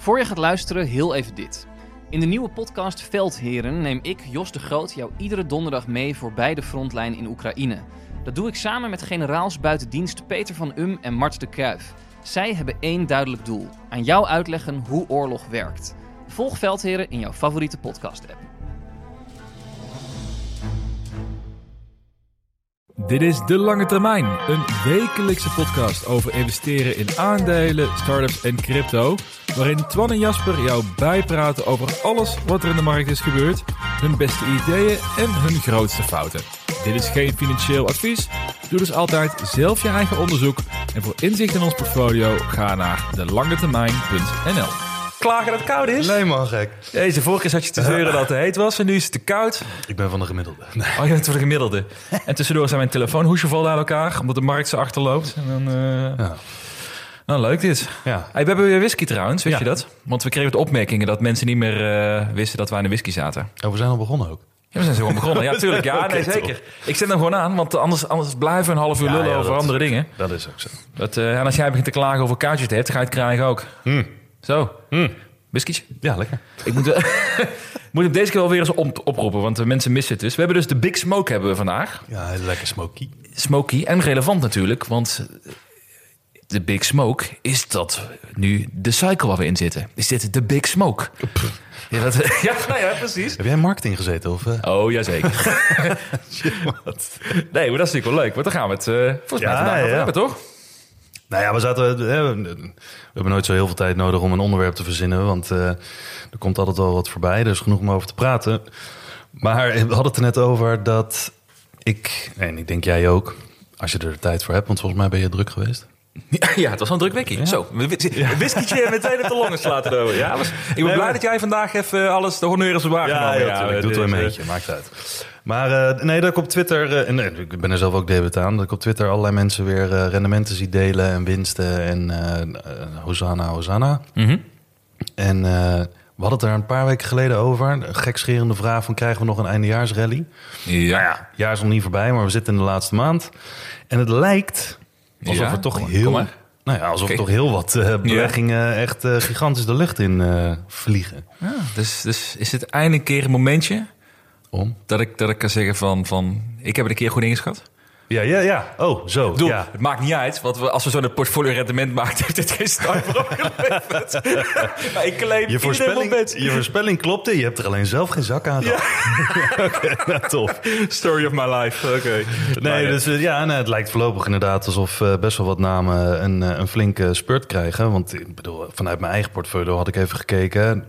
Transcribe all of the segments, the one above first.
Voor je gaat luisteren, heel even dit. In de nieuwe podcast Veldheren neem ik, Jos de Groot, jou iedere donderdag mee voorbij de frontlijn in Oekraïne. Dat doe ik samen met generaals buitendienst Peter van Um en Mart de Kruif. Zij hebben één duidelijk doel: aan jou uitleggen hoe oorlog werkt. Volg Veldheren in jouw favoriete podcast-app. Dit is De Lange Termijn, een wekelijkse podcast over investeren in aandelen, startups en crypto. Waarin Twan en Jasper jou bijpraten over alles wat er in de markt is gebeurd, hun beste ideeën en hun grootste fouten. Dit is geen financieel advies. Doe dus altijd zelf je eigen onderzoek. En voor inzicht in ons portfolio ga naar delangetermijn.nl. Klagen dat het koud is? Nee man, gek. Deze vorige keer zat je te zeuren dat het heet was en nu is het te koud. Ik ben van de gemiddelde. Nee. Oh, je bent voor de gemiddelde. En tussendoor zijn mijn telefoonhoesje vol aan elkaar, omdat de markt zo achterloopt. En dan, eh, Ja. Nou, leuk dit. Ja. Hey, we hebben weer whisky trouwens, wist Ja. je dat? Want we kregen de opmerkingen dat mensen niet meer eh, wisten dat wij aan de whisky zaten. Oh, we zijn al begonnen ook. Ja, we zijn zo gewoon begonnen. Ja, tuurlijk. Ja, nee, zeker. Ik zet hem gewoon aan, want anders, anders blijven we een half uur lullen ja, over dat- andere dingen. Dat is ook zo. Dat, eh, en als jij begint te klagen over te hebben, ga je het krijgen ook. Hmm. Zo, whiskytje. Ja, lekker. Ik moet, moet hem deze keer wel weer eens op, oproepen, want de mensen missen het dus. We hebben dus de Big Smoke hebben we vandaag. Ja, lekker smoky. Smoky en relevant natuurlijk, want de Big Smoke is dat nu de cycle waar we in zitten. Is dit de Big Smoke? Ja, dat, ja, nou ja, precies. Heb jij in marketing gezeten? Of, eh? Oh, jazeker. nee, maar dat is natuurlijk wel leuk, want dan gaan we het eh, volgens mij Ja, vandaag ja. hebben, toch? Nou ja, we zaten. eh, we hebben nooit zo heel veel tijd nodig om een onderwerp te verzinnen. Want eh, er komt altijd wel wat voorbij. Er is genoeg om over te praten. Maar we hadden het er net over dat ik. En ik denk jij ook. Als je er de tijd voor hebt. Want volgens mij ben je druk geweest. Ja, het was wel een druk weekje. Zo, een whiskietje en meteen op de longen slaten over. Ja, was, ik ben blij maar- dat jij vandaag even alles, de honneur is waargenomen. natuurlijk. ik doe het wel dit, een eh, beetje. Maakt uit. Maar eh, nee, dat ik op Twitter... eh, en nee, ik ben er zelf ook debet aan. Dat ik op Twitter allerlei mensen weer eh, rendementen zie delen. En winsten. En Hosanna, Hosanna. mhm. En eh, we hadden het er een paar weken geleden over. Een gekscherende vraag van krijgen we nog een eindejaarsrally? Ja. Het jaar is nog niet voorbij, maar we zitten in de laatste maand. En het lijkt alsof Ja? er toch heel... Nou ja, alsof er toch heel wat eh, beleggingen echt gigantisch de lucht in vliegen. Ja, dus, dus is het eindelijk een keer een momentje Om? dat ik, dat ik kan zeggen van, van ik heb het een keer goed ingeschat? Ja, ja, ja. Oh, zo. Ja. het maakt niet uit, want we, als we zo een portfolio rendement maken, heeft het geen opgeleverd. maar ik claim Je voorspelling, je voorspelling klopte, je hebt er alleen zelf geen zak aan gehad. Oké, nou, top. Story of my life, oké. Nee, dus eh, ja, nee, het lijkt voorlopig inderdaad alsof eh, best wel wat namen een, eh, een flinke spurt krijgen. Want ik bedoel, vanuit mijn eigen portfolio had ik even gekeken.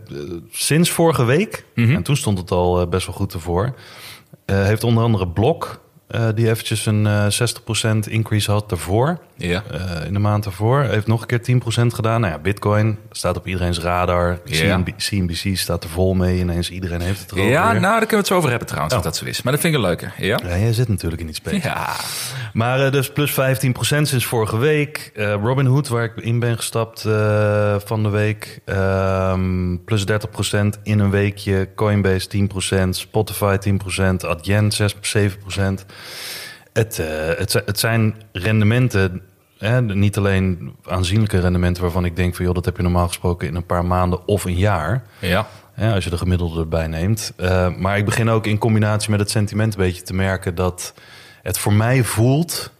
Sinds vorige week, en toen stond het al best wel goed ervoor, heeft onder andere Blok, eh, die eventjes een eh 60% increase had daarvoor. Ja. Eh, in de maand daarvoor. Heeft nog een keer 10% gedaan. Nou ja, Bitcoin staat op iedereen's radar. Ja. CNB CNBC staat er vol mee. Ineens iedereen heeft het erover. Ja, weer. nou, daar kunnen we het zo over hebben trouwens, Oh. dat zo is. Maar dat vind ik een leuke. Ja? Ja, jij zit natuurlijk in die space. Ja. Maar dus plus 15% sinds vorige week. Robinhood, waar ik in ben gestapt van de week. ehm, plus 30% in een weekje. Coinbase 10%. Spotify 10%. Adyen 6, 7%. Het, eh, het, zi- het zijn rendementen... Hè, niet alleen aanzienlijke rendementen waarvan ik denk van... joh, dat heb je normaal gesproken in een paar maanden of een jaar... Ja. Ja, als je de gemiddelde erbij neemt. Eh, maar ik begin ook in combinatie met het sentiment een beetje te merken dat het voor mij voelt.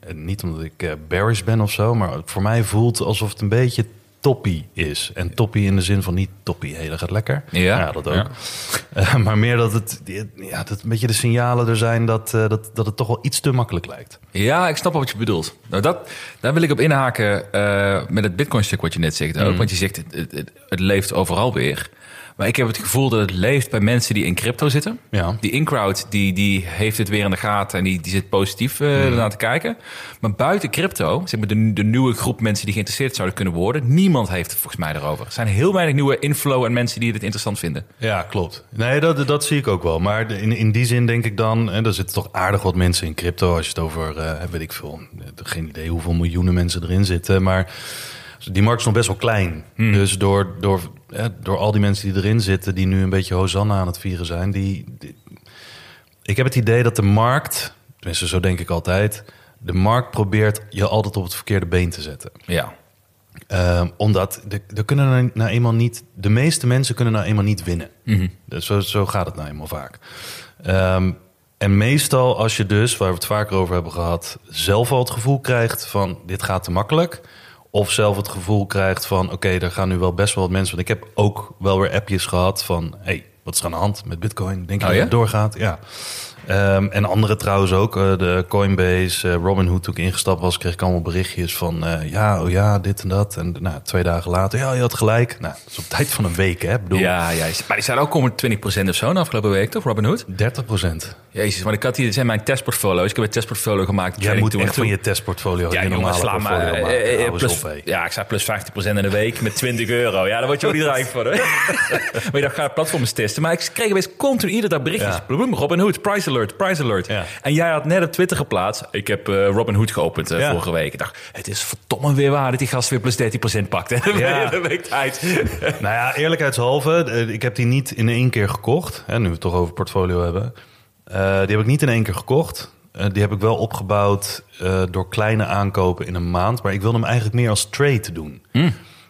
En Niet omdat ik eh, bearish ben of zo, maar voor mij voelt alsof het een beetje toppie is. En toppie in de zin van niet toppie, hé, dat gaat lekker. Ja. dat ook. Ja. Eh, maar meer dat het, ja, dat een beetje de signalen er zijn dat, eh, dat, dat het toch wel iets te makkelijk lijkt. Ja, ik snap wat je bedoelt. Nou, dat, daar wil ik op inhaken eh, met het Bitcoin-stuk wat je net zegt ook. Mhm. Want je zegt, het- het leeft overal weer. Maar ik heb het gevoel dat het leeft bij mensen die in crypto zitten. Ja. Die in-crowd, die, die heeft het weer in de gaten en die, die zit positief eh Mhm. ernaar te kijken. Maar buiten crypto, zeg maar de, de nieuwe groep mensen die geïnteresseerd zouden kunnen worden, niemand heeft het volgens mij erover. Er zijn heel weinig nieuwe inflow en mensen die het interessant vinden. Ja, klopt. Nee, dat, dat zie ik ook wel. Maar in, in die zin denk ik dan... En er zitten toch aardig wat mensen in crypto. Als je het over, eh, weet ik veel... Geen idee hoeveel miljoenen mensen erin zitten. Maar die markt is nog best wel klein. Dus door, door, door al die mensen die erin zitten... die nu een beetje Hosanna aan het vieren zijn... Die, die- ik heb het idee dat de markt... Tenminste, zo denk ik altijd... De markt probeert je altijd op het verkeerde been te zetten. Ja. Ehm, omdat de, de kunnen nou- eenmaal niet, de meeste mensen kunnen nou eenmaal niet winnen. Dus zo, zo gaat het nou eenmaal vaak. Ehm, en meestal als je dus, waar we het vaker over hebben gehad, zelf al het gevoel krijgt van dit gaat te makkelijk. Of zelf het gevoel krijgt van oké, er gaan nu wel best wel wat mensen. Want ik heb ook wel weer appjes gehad van hey, wat is er aan de hand met Bitcoin? Denk je Oh, dat ja? het doorgaat? Ja. Ehm, en andere trouwens ook. eh, de Coinbase, eh, Robinhood, toen ik ingestapt was, kreeg ik allemaal berichtjes van... eh, ja, oh ja, dit en dat. En nou, twee dagen later, ja, je had gelijk. Nou, dat is op tijd van een week, hè. Bedoel, Ja, ja, maar die zijn ook om 20% of zo de afgelopen week, toch, Robinhood? 30 procent. Jezus, maar ik had hier, dit zijn mijn testportfolio's. Ik heb een testportfolio gemaakt. Jij moet echt van je testportfolio Ja, je jongen, normale portfolio eh, maken. plus, ja, ik zei plus 15% in de week met 20 euro. Ja, daar word je ook niet rijk voor. Hè? maar je dacht, ga platforms testen. Maar ik kreeg best continu iedere dag berichtjes. Ja. Bloem, Robin Hood, price alert, price alert. Ja. En jij had net op Twitter geplaatst. Ik heb eh Robin Hood geopend eh, Ja. vorige week. Ik dacht, het is verdomme weer waar dat die gast weer plus 13% pakt. Hè? Ja. de week tijd. Nou ja, eerlijkheidshalve, eh, ik heb die niet in één keer gekocht. Hè, nu we het toch over portfolio hebben. Die heb ik niet in één keer gekocht. Die heb ik wel opgebouwd door kleine aankopen in een maand. Maar ik wilde hem eigenlijk meer als trade doen.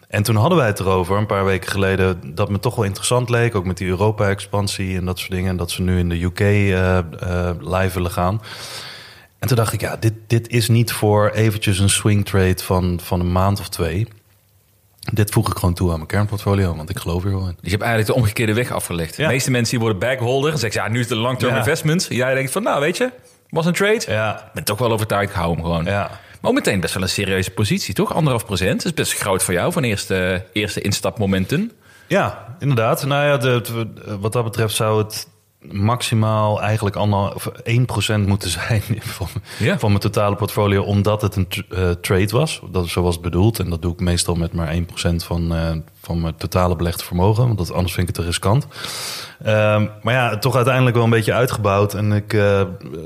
En toen hadden wij het erover, een paar weken geleden, dat me toch wel interessant leek. Ook met die Europa-expansie en dat soort dingen. En dat ze nu in de UK eh, eh, live willen gaan. En toen dacht ik, ja, dit, dit is niet voor eventjes een swing trade van, van een maand of twee. Dit voeg ik gewoon toe aan mijn kernportfolio, want ik geloof er wel in. Dus je hebt eigenlijk de omgekeerde weg afgelegd. Ja. De meeste mensen die worden backholder. En zeggen ze, ja, nu is het een long-term Ja. investment. Jij denkt van, nou, weet je, was een trade. Ja, Ik ben toch wel overtuigd, ik hou hem gewoon. ja. Ook meteen best wel een serieuze positie, toch? Anderhalf procent. Is best groot voor jou van eerste, eerste instapmomenten. ja inderdaad. Nou ja, wat dat betreft zou het maximaal eigenlijk anderhal- of 1% moeten zijn van, Ja. van mijn totale portfolio, omdat het een eh, trade was. Dat is zoals bedoeld. En dat doe ik meestal met maar 1% van, eh, van mijn totale belegde vermogen, want dat, anders vind ik het te riskant. Ehm, maar ja, toch uiteindelijk wel een beetje uitgebouwd. En ik, eh,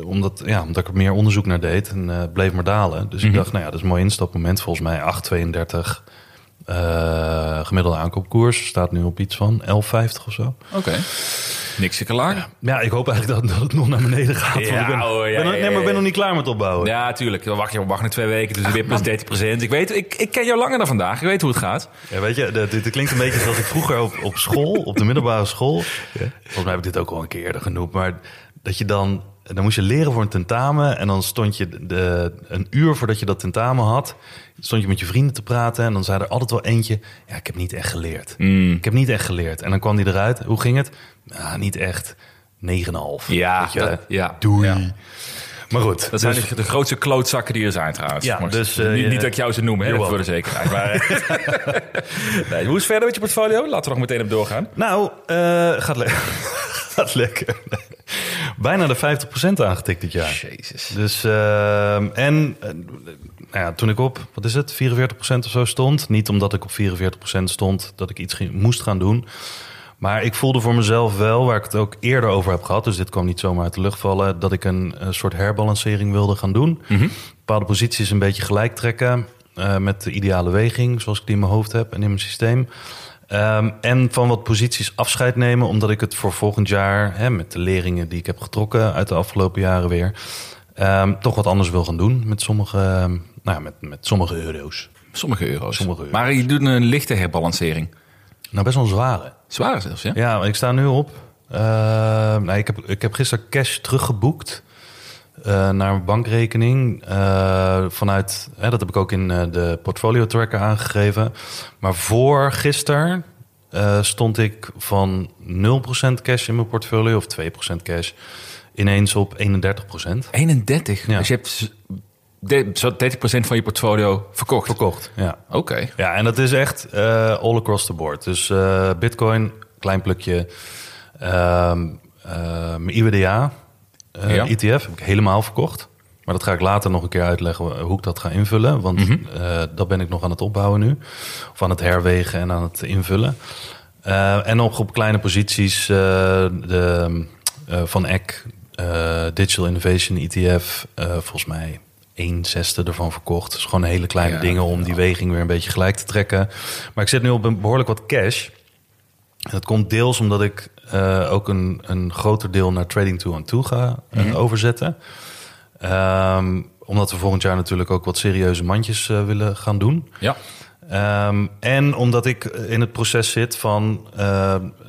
omdat, ja, omdat ik er meer onderzoek naar deed en bleef maar dalen. Dus ik dacht, nou ja, dat is een mooi instapmoment. Volgens mij 8,32 eh, gemiddelde aankoopkoers. Staat nu op iets van 11,50 of zo. Oké. Niks te klaar. Ja, ik hoop eigenlijk dat, dat het nog naar beneden gaat. Ja, ik ben, oh, ja, ben nog- ja, nee, maar ik ben nog niet klaar met opbouwen. Ja, tuurlijk. Dan wacht je, wacht nog twee weken. Dus weer plus 13 procent. Ik weet, ik, ik ken jou langer dan vandaag. Ik weet hoe het gaat. Ja, weet je, dit, dit klinkt een beetje zoals ik vroeger op, op school, op de middelbare school. Volgens mij heb ik dit ook al een keer eerder genoemd. Maar dat je dan, dan moest je leren voor een tentamen. En dan stond je de, een uur voordat je dat tentamen had, stond je met je vrienden te praten. En dan zei er altijd wel eentje, ja, ik heb niet echt geleerd. Ik heb niet echt geleerd. En dan kwam die eruit. Hoe ging het? Nou, niet echt. 9,5. Ja, ja. Doei. Ja. Maar goed. Dat zijn dus- de, grootste klootzakken die er zijn trouwens. Ja, dus, eh, niet, dat ik jou ze noem, hè, voor de zekerheid. Maar, nee, hoe is het verder met je portfolio? Laten we nog meteen op doorgaan. Nou, eh, gaat, le gaat lekker. Bijna de 50% aangetikt dit jaar. Jezus. Dus, en eh, nou ja, toen ik op, wat is het, 44% of zo stond. Niet omdat ik op 44% stond dat ik iets ging- moest gaan doen. Maar ik voelde voor mezelf wel, waar ik het ook eerder over heb gehad... dus dit kwam niet zomaar uit de lucht vallen... dat ik een, soort herbalancering wilde gaan doen. Bepaalde posities een beetje gelijk trekken... eh, met de ideale weging, zoals ik die in mijn hoofd heb en in mijn systeem. Ehm, en van wat posities afscheid nemen, omdat ik het voor volgend jaar... Hè, met de leringen die ik heb getrokken uit de afgelopen jaren weer... ehm, toch wat anders wil gaan doen met sommige, nou ja, met, met sommige euro's. Sommige euro's. Sommige euro's. Maar je doet een lichte herbalancering. Nou, best wel een zware. Zwaar zelfs, ja? Ja, ik sta nu op. eh, nou, ik, heb, ik heb gisteren cash teruggeboekt eh, naar mijn bankrekening. eh, vanuit, hè, dat heb ik ook in de portfolio tracker aangegeven. Maar voor gisteren stond ik van 0% cash in mijn portfolio of 2% cash ineens op 31%. 31. Ja. Dus je hebt zo 30% van je portfolio verkocht. Verkocht, ja. Oké. Ja, en dat is echt eh, all across the board. Dus eh, Bitcoin, klein plukje. Eh, mijn IWDA, eh, Ja. ETF, heb ik helemaal verkocht. Maar dat ga ik later nog een keer uitleggen hoe ik dat ga invullen. Want Mhm. dat ben ik nog aan het opbouwen nu. Of aan het herwegen en aan het invullen. En nog op kleine posities de, van EC, eh, Digital Innovation ETF, volgens mij 1 zesde ervan verkocht. Dus gewoon hele kleine Ja, dingen om die weging weer een beetje gelijk te trekken. Maar ik zit nu op een behoorlijk wat cash. En dat komt deels omdat ik eh, ook een, een groter deel naar trading toe en toe ga eh, overzetten. Ehm, omdat we volgend jaar natuurlijk ook wat serieuze mandjes eh, willen gaan doen. Ja. Ehm, en omdat ik in het proces zit van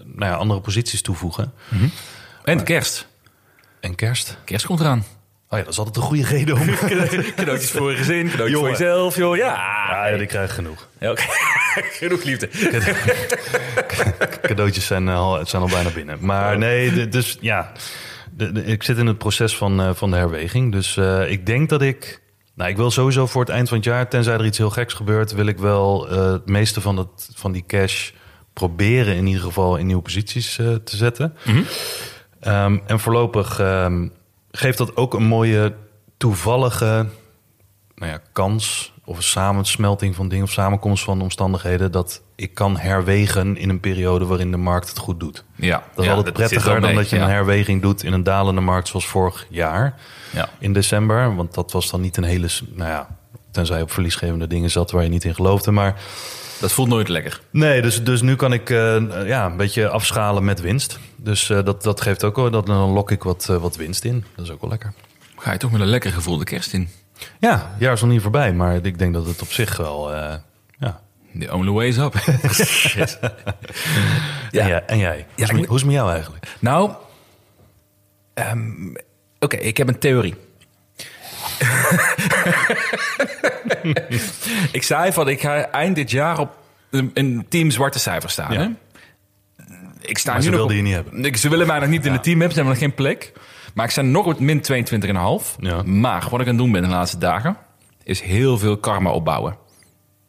nou ja, andere posities toevoegen. En kerst. En kerst. Kerst komt eraan. Oh ja, dat is altijd een goede reden om... Cadeautjes voor je gezin, cadeautjes voor jezelf, joh. Ja, Ja, ja, die krijg genoeg. Ja, oké. Genoeg liefde. Cadeautjes zijn al, zijn al bijna binnen. Maar nee, dus ja, ik zit in het proces van, eh, van de herweging. Dus eh, ik denk dat ik... Nou, ik wil sowieso voor het eind van het jaar, tenzij er iets heel geks gebeurt... wil ik wel eh, het meeste van, het, van die cash proberen in ieder geval in nieuwe posities eh, te zetten. Ehm, en voorlopig ehm, geeft dat ook een mooie toevallige nou ja, kans of een samensmelting van dingen of samenkomst van omstandigheden dat ik kan herwegen in een periode waarin de markt het goed doet. Ja, Dat is altijd prettiger dan dat je een herweging doet in een dalende markt zoals vorig jaar Ja. in december. Want dat was dan niet een hele, nou ja, tenzij je op verliesgevende dingen zat waar je niet in geloofde. Maar Dat voelt nooit lekker. nee, dus, dus nu kan ik eh, ja, een beetje afschalen met winst. Dus eh, dat, dat geeft ook wel, dat, dan lok ik wat, eh, wat winst in. Dat is ook wel lekker. Ga je toch met een lekker gevoel de kerst in. Ja, het jaar is nog niet voorbij, maar ik denk dat het op zich wel, ja, The only way is up. Shit. En, jij, en jij? Hoe, is ik het met, moet- hoe is het met jou eigenlijk? Nou, ehm, oké, ik heb een theorie. ik zei van, ik ga eind dit jaar op een, team zwarte cijfers staan. Ja. Hè? Ik sta Maar nu ze nog wilden op- je niet hebben. Ik, ze willen mij nog niet in het team hebben, ze hebben nog geen plek. Maar ik sta nog op min 22,5. Ja. Maar wat ik aan het doen ben de laatste dagen, is heel veel karma opbouwen.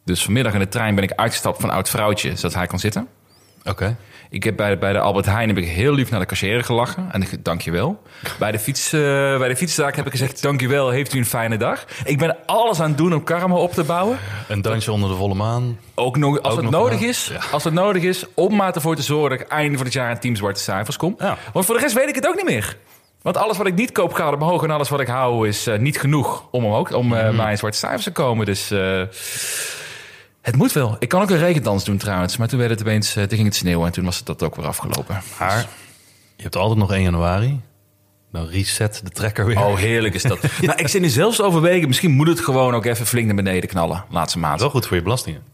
Dus vanmiddag in de trein ben ik uitgestapt van oud vrouwtje, zodat hij kan zitten. Oké. Ik heb bij, bij de Albert Heijn heb ik heel lief naar de cashier gelachen. En ik dank je wel. Bij de, fiets, eh, bij de fietszaak heb ik gezegd, dank je wel, heeft u een fijne dag. Ik ben alles aan het doen om karma op te bouwen. Een dansje onder de volle maan. Ook nog, als Ook het nog nodig is, als het nodig is, om maar ervoor te zorgen dat ik einde van het jaar in Team Zwarte Cijfers kom. Ja. Want voor de rest weet ik het ook niet meer. Want alles wat ik niet koop gaat omhoog en alles wat ik hou is eh, niet genoeg om, omhoog, om eh, bij in zwarte cijfers te komen. Dus het moet wel. Ik kan ook een regendans doen trouwens, maar toen, werd het opeens, eh, toen ging het sneeuwen en toen was het dat ook weer afgelopen. Maar je hebt altijd nog 1 januari. Dan reset de trekker weer. Oh, heerlijk is dat. nou, ik zit nu zelfs te overwegen, misschien moet het gewoon ook even flink naar beneden knallen, laatste maand. Wel goed voor je belastingen.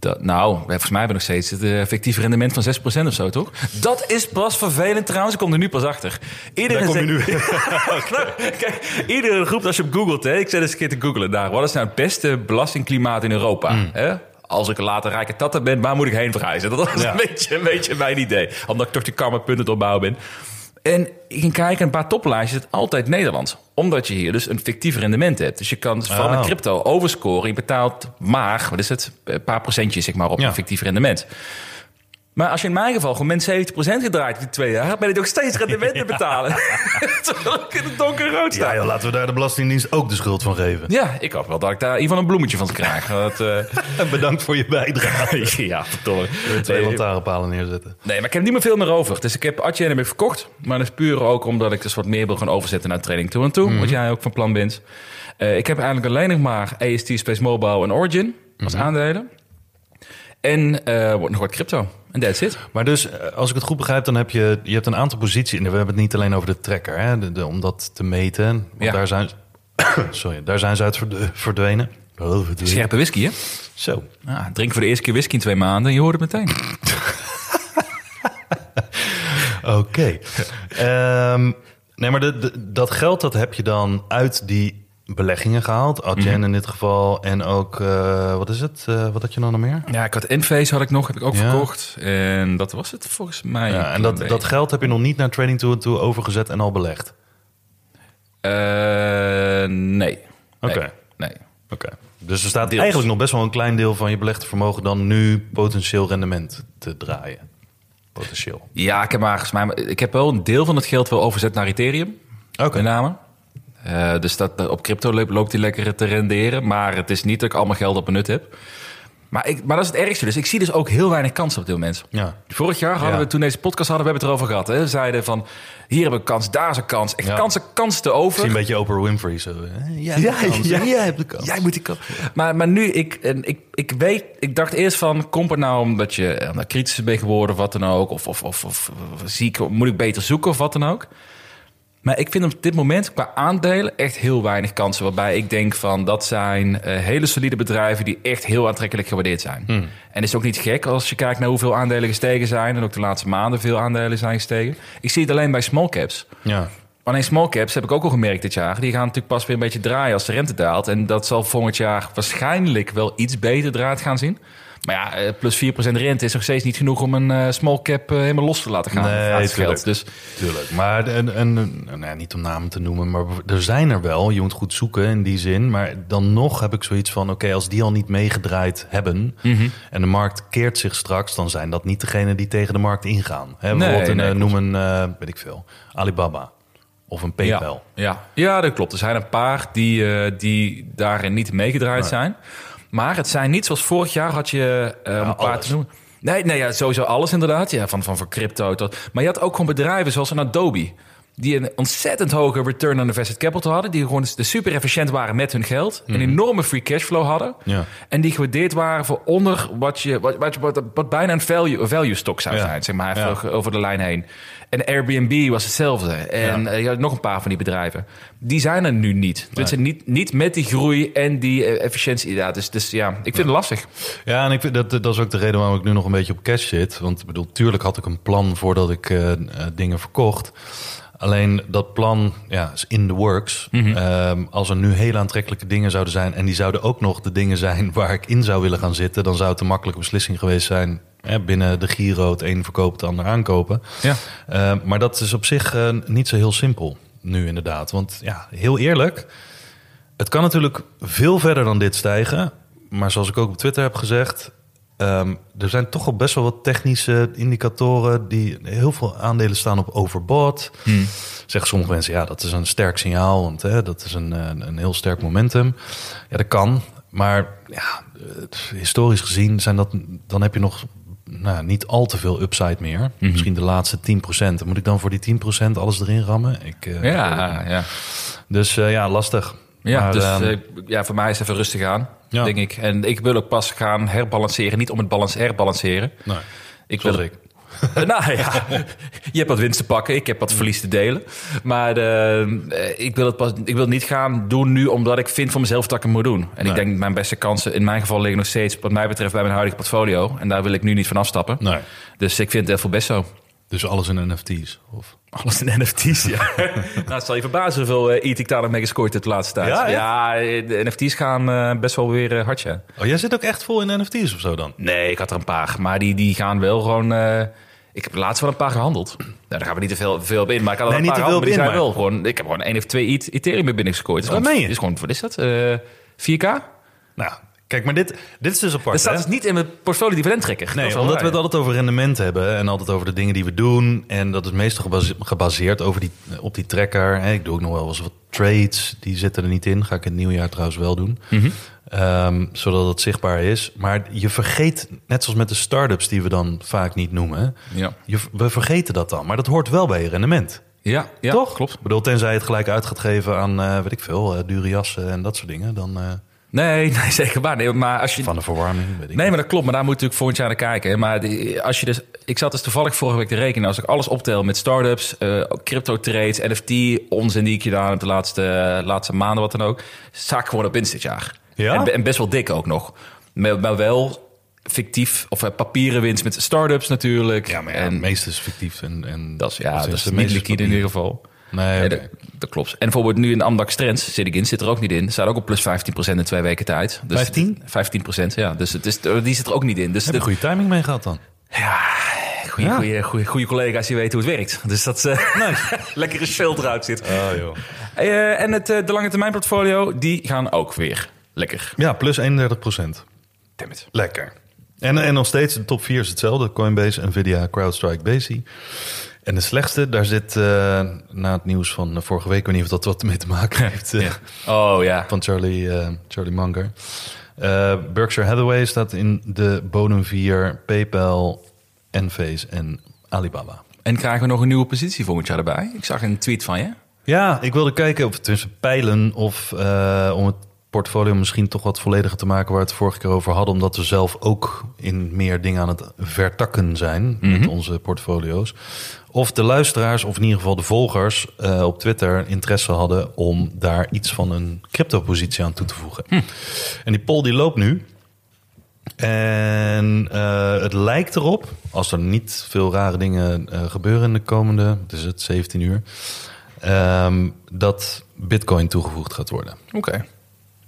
Dat, nou, volgens mij hebben we nog steeds het eh, effectief rendement van 6% of zo, toch? Dat is pas vervelend trouwens. Ik kom er nu pas achter. Iedereen Daar kom je zegt- Nou, Kijk, iedereen roept als je op googelt, hè, ik zet eens een keer te googlen daar. Wat is nou het beste belastingklimaat in Europa? Mm. Hè? Als ik een later rijke tatter ben, waar moet ik heen verhuizen? Dat was Ja. een, beetje, een beetje mijn idee. Omdat ik toch die karma-punten te opbouwen ben. En ik ging kijken, een paar toplijstjes, het altijd Nederlands. Omdat je hier dus een fictief rendement hebt. Dus je kan van Oh. een crypto overscoren. Je betaalt maar, wat is het, een paar procentjes zeg maar, op Ja. een fictief rendement. Maar als je in mijn geval gewoon min 70% gedraaid in die twee jaar... ben ik nog steeds rendementen betalen. Terwijl ik in het donkerrood sta. Ja, joh, laten we daar de Belastingdienst ook de schuld van geven. Ja, ik hoop wel dat ik daar in ieder geval een bloemetje van krijg. Dat, En bedankt voor je bijdrage. ja, verdomme. Twee lantaarnpalen neerzetten. Nee, maar ik heb niet meer veel meer over. Dus ik heb Atje en heb ik verkocht. Maar dat is puur ook omdat ik dus wat meer wil gaan overzetten naar training toe en toe. Wat jij ook van plan bent. Eh, ik heb eigenlijk alleen nog maar AST, Space Mobile en Origin als aandelen. En wordt nog wat crypto. En that's it. Maar dus, eh, als ik het goed begrijp, dan heb je, je hebt een aantal posities. En we hebben het niet alleen over de trekker, hè, de, de- om dat te meten. Want Ja. daar, zijn, sorry, daar zijn ze uit verd- verdwenen. Oh, verdwenen. Scherpe whisky, hè? Zo. Ah, drink voor de eerste keer whisky in twee maanden en je hoort het meteen. Oké. Ehm, nee, maar de, de- dat geld dat heb je dan uit die beleggingen gehaald. Adyen in dit geval. En ook, eh, wat is het? Eh, wat had je dan nog meer? Ja, ik had Enphase had ik nog, heb ik ook Ja. verkocht. En dat was het volgens mij. Ja, en dat, dat geld heb je nog niet naar trading toe, toe overgezet en al belegd. Eh, nee. Oké. Nee. Oké. Dus er staat Deels. eigenlijk nog best wel een klein deel van je belegde vermogen dan nu potentieel rendement te draaien. Potentieel. Ja, ik heb maar ik heb wel een deel van het geld wel overzet naar Ethereum. Oké. Met name. Eh, dus dat, op crypto loopt, die lekker te renderen. Maar het is niet dat ik al mijn geld op een nut heb. Maar, ik, maar dat is het ergste. Dus ik zie dus ook heel weinig kans op dit moment. Ja. Vorig jaar hadden Ja. we, toen deze podcast hadden, we hebben het erover gehad. Hè? We zeiden van, hier hebben we kans, daar is een kans. Echt Ja. kansen, kans te over. Zie een beetje Oprah Winfrey zo. hè? Jij Ja, hebt kans, ja. Jij hebt de kans. Jij moet die kant. Maar, maar nu, ik, ik, ik weet, ik dacht eerst van, komt het nou omdat je eh, kritisch bent geworden of wat dan ook? Of, of, of, of ziek, moet ik beter zoeken of wat dan ook? Maar ik vind op dit moment qua aandelen echt heel weinig kansen. Waarbij ik denk van dat zijn eh, hele solide bedrijven die echt heel aantrekkelijk gewaardeerd zijn. En het is ook niet gek als je kijkt naar hoeveel aandelen gestegen zijn. En ook de laatste maanden veel aandelen zijn gestegen. Ik zie het alleen bij small caps. Ja. Alleen small caps heb ik ook al gemerkt dit jaar. Die gaan natuurlijk pas weer een beetje draaien als de rente daalt. En dat zal volgend jaar waarschijnlijk wel iets beter draad gaan zien. Maar ja, eh, plus 4% rente is nog steeds niet genoeg om een eh, small cap eh, helemaal los te laten gaan. Nee, tuurlijk. geld. Dus Tuurlijk. Maar en, en, nou, nee, niet om namen te noemen, maar er zijn er wel. Je moet goed zoeken in die zin. Maar dan nog heb ik zoiets van: oké, als die al niet meegedraaid hebben en de markt keert zich straks, dan zijn dat niet degenen die tegen de markt ingaan. Hè, bijvoorbeeld een, nee, klopt. noem een, weet ik veel, Alibaba of een PayPal. Ja, ja. ja, dat klopt. Er zijn een paar die, die daarin niet meegedraaid zijn. Maar het zijn niet zoals vorig jaar had je eh, een paar alles. te noemen. Nee, nee ja, sowieso alles inderdaad. Ja, van, van voor crypto tot. Maar je had ook gewoon bedrijven zoals een Adobe. Die een ontzettend hoge return on invested capital hadden. Die gewoon super efficiënt waren met hun geld. Een enorme free cash flow hadden. Mhm. Ja. En die gewaardeerd waren voor onder wat, je, wat, wat, wat, wat bijna een value, value stock zou Ja. zijn. Zeg maar, even Ja. over- de lijn heen. En Airbnb was hetzelfde. En Ja. eh, je had nog een paar van die bedrijven. Die zijn er nu niet. Dus niet, niet met die groei en die eh, efficiëntie. inderdaad. Dus, dus ja, ik vind het lastig. Ja, en ik vind dat, dat is ook de reden waarom ik nu nog een beetje op cash zit. Want ik bedoel, tuurlijk had ik een plan voordat ik eh, dingen verkocht. Alleen dat plan ja, is in the works. Ehm, als er nu hele aantrekkelijke dingen zouden zijn... en die zouden ook nog de dingen zijn waar ik in zou willen gaan zitten... dan zou het een makkelijke beslissing geweest zijn... Hè, binnen de Giro het een verkopen, het ander aankopen. Ja. Ehm, maar dat is op zich eh, niet zo heel simpel nu inderdaad. Want ja, heel eerlijk... Het kan natuurlijk veel verder dan dit stijgen. Maar zoals ik ook op Twitter heb gezegd... ehm, er zijn toch al best wel wat technische indicatoren... die heel veel aandelen staan op overbought. Zeggen sommige mensen, ja, dat is een sterk signaal... want hè, dat is een, een, een heel sterk momentum. Ja, dat kan. Maar ja, het- historisch gezien zijn dat... dan heb je nog nou, niet al te veel upside meer. Misschien de laatste 10%. Dan moet ik dan voor die 10% alles erin rammen? Ik, eh, Ja, ja. Dus eh, ja, lastig. Ja, Maar, dus ehm, eh, ja, voor mij is even rustig aan, Ja. denk ik. En ik wil ook pas gaan herbalanceren. Niet om het balans herbalanceren. nee, Ik wil ik. Eh, nou ja, je hebt wat winst te pakken, ik heb wat verlies te delen. Maar eh, eh, ik, wil het pas, ik wil het niet gaan doen nu omdat ik vind voor mezelf dat ik het moet doen. En Nee. ik denk mijn beste kansen in mijn geval liggen nog steeds, wat mij betreft, bij mijn huidige portfolio. En daar wil ik nu niet van afstappen. Nee. Dus ik vind het heel veel best zo. Dus alles in NFT's? Of? Alles in NFT's, ja. nou, het zal je verbazen hoeveel uh, ETH daar nog mee gescoord heeft de laatste tijd. Ja, ja de NFT's gaan eh, best wel weer eh, hard, ja. Oh, jij zit ook echt vol in NFT's of zo dan? Nee, ik had er een paar. Maar die, die gaan wel gewoon... eh, ik heb laatst wel een paar gehandeld. Nou, daar gaan we niet te veel, veel op in. Maar ik had er Nee, een te paar gehandeld, die zijn wel gewoon... Ik heb gewoon één of twee ETH Ethereum binnen gescoord. Het is Wat meen je? Het is gewoon, wat is dat? Eh 4K? Nou, kijk, maar dit, dit is dus apart. Dat staat dus niet in mijn portfolio dividendtrekker. Nee, omdat we het altijd over rendement hebben en altijd over de dingen die we doen. En dat is meestal gebase- gebaseerd over die, op die tracker. Ik doe ook nog wel eens wat trades, die zitten er niet in. Ga ik in het nieuwjaar trouwens wel doen. Ehm, zodat het zichtbaar is. Maar je vergeet, net zoals met de start-ups die we dan vaak niet noemen. Ja. Je, we vergeten dat dan, maar dat hoort wel bij je rendement. Ja, ja, Toch? klopt. Ik bedoel, tenzij je het gelijk uit gaat geven aan, eh, weet ik veel, eh, dure jassen en dat soort dingen. Dan eh, Nee, nee, zeker waar. Nee, maar als je... van de verwarming, weet ik Nee, maar dat klopt. Maar daar moet je natuurlijk volgend jaar naar kijken. Maar die- als je dus, ik zat dus toevallig vorige week te rekenen. Als ik alles optel met startups, eh crypto trades, NFT, onzin die ik gedaan heb de laatste, laatste maanden, wat dan ook. Sta ik gewoon op winst dit jaar. Ja? En, en best wel dik ook nog. Maar, maar wel fictief, of eh, papieren winst met startups natuurlijk. Ja, maar ja, en het meeste is fictief. En, en dat is, ja, dat is niet meeste liquide in ieder geval. Nee, dat, dat klopt. En bijvoorbeeld nu in Amdax Trends zit ik in, zit er ook niet in. Staat ook op plus 15% in twee weken tijd. Dus 15? 15%, ja. Dus het is, die zit er ook niet in. Dus Heb je dit- goede timing mee gehad dan? ja, goede, Ja. goede, goede, goede collega's die weten hoe het werkt. Dus dat eh lekkere filter uit zit. Oh joh. Eh, en het, eh, de lange termijn portfolio, die gaan ook weer lekker. Ja, plus 31 procent. Damn it. Lekker. En, en nog steeds, de top 4 is hetzelfde. Coinbase, Nvidia, CrowdStrike, Basi. En de slechtste, daar zit eh, na het nieuws van eh, vorige week... ik weet niet of dat wat mee te maken heeft... eh, Oh ja. van Charlie, eh, Charlie Munger. Berkshire Hathaway staat in de bodem 4. PayPal, Enphase en Alibaba. En krijgen we nog een nieuwe positie volgend jaar erbij? Ik zag een tweet van je. Ja, ik wilde kijken, of tussen peilen, of om het portfolio misschien toch wat vollediger te maken waar we het vorige keer over hadden. Omdat we zelf ook in meer dingen aan het vertakken zijn met onze portfolio's. Of de luisteraars, of in ieder geval de volgers eh, op Twitter interesse hadden om daar iets van een crypto-positie aan toe te voegen. En die poll die loopt nu. En eh, het lijkt erop, als er niet veel rare dingen eh, gebeuren in de komende, het is het, 17 uur, ehm, dat Bitcoin toegevoegd gaat worden. Oké.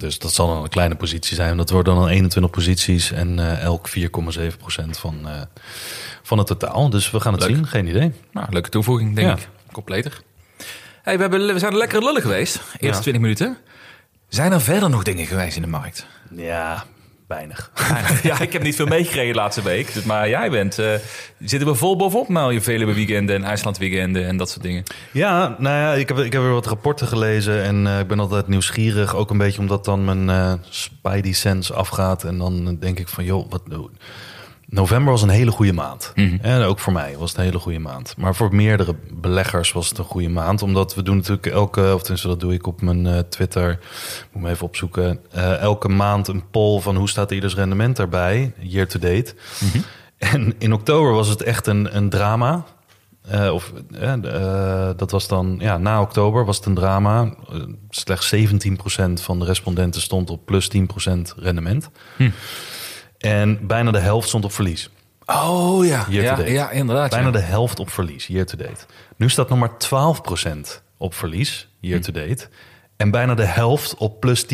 Dus dat zal dan een kleine positie zijn. Dat worden dan 21 posities en eh, elk 4,7% van, eh, van het totaal. Dus we gaan het Leuk. zien, geen idee. Nou, leuke toevoeging, denk Ja. ik. Completer. Hey, we, hebben, we zijn lekker lullen geweest. Eerste Ja. 20 minuten. Zijn er verder nog dingen geweest in de markt? Ja, weinig. ja, ik heb niet veel meegekregen de laatste week. Dus, maar jij bent... eh, zitten we vol bovenop nou je Veluwe weekenden en IJsland weekenden en dat soort dingen? Ja, nou ja, ik heb, ik heb weer wat rapporten gelezen en eh, ik ben altijd nieuwsgierig. Ook een beetje omdat dan mijn eh spidey sense afgaat. En dan denk ik van, joh, wat... November was een hele goede maand. En ook voor mij was het een hele goede maand. Maar voor meerdere beleggers was het een goede maand. Omdat we doen natuurlijk elke, of tenminste dat doe ik op mijn eh, Twitter, moet me even opzoeken. eh, elke maand een poll van hoe staat ieders rendement daarbij, year to date. En in oktober was het echt een, een drama. Eh, of dat was dan, ja, na oktober was het een drama. Slechts 17% van de respondenten stond op plus 10% rendement. En bijna de helft stond op verlies. Oh ja. Ja, inderdaad. Bijna ja. de helft op verlies, year to date. Nu staat nog maar 12% op verlies, year to date. En bijna de helft op plus 10%.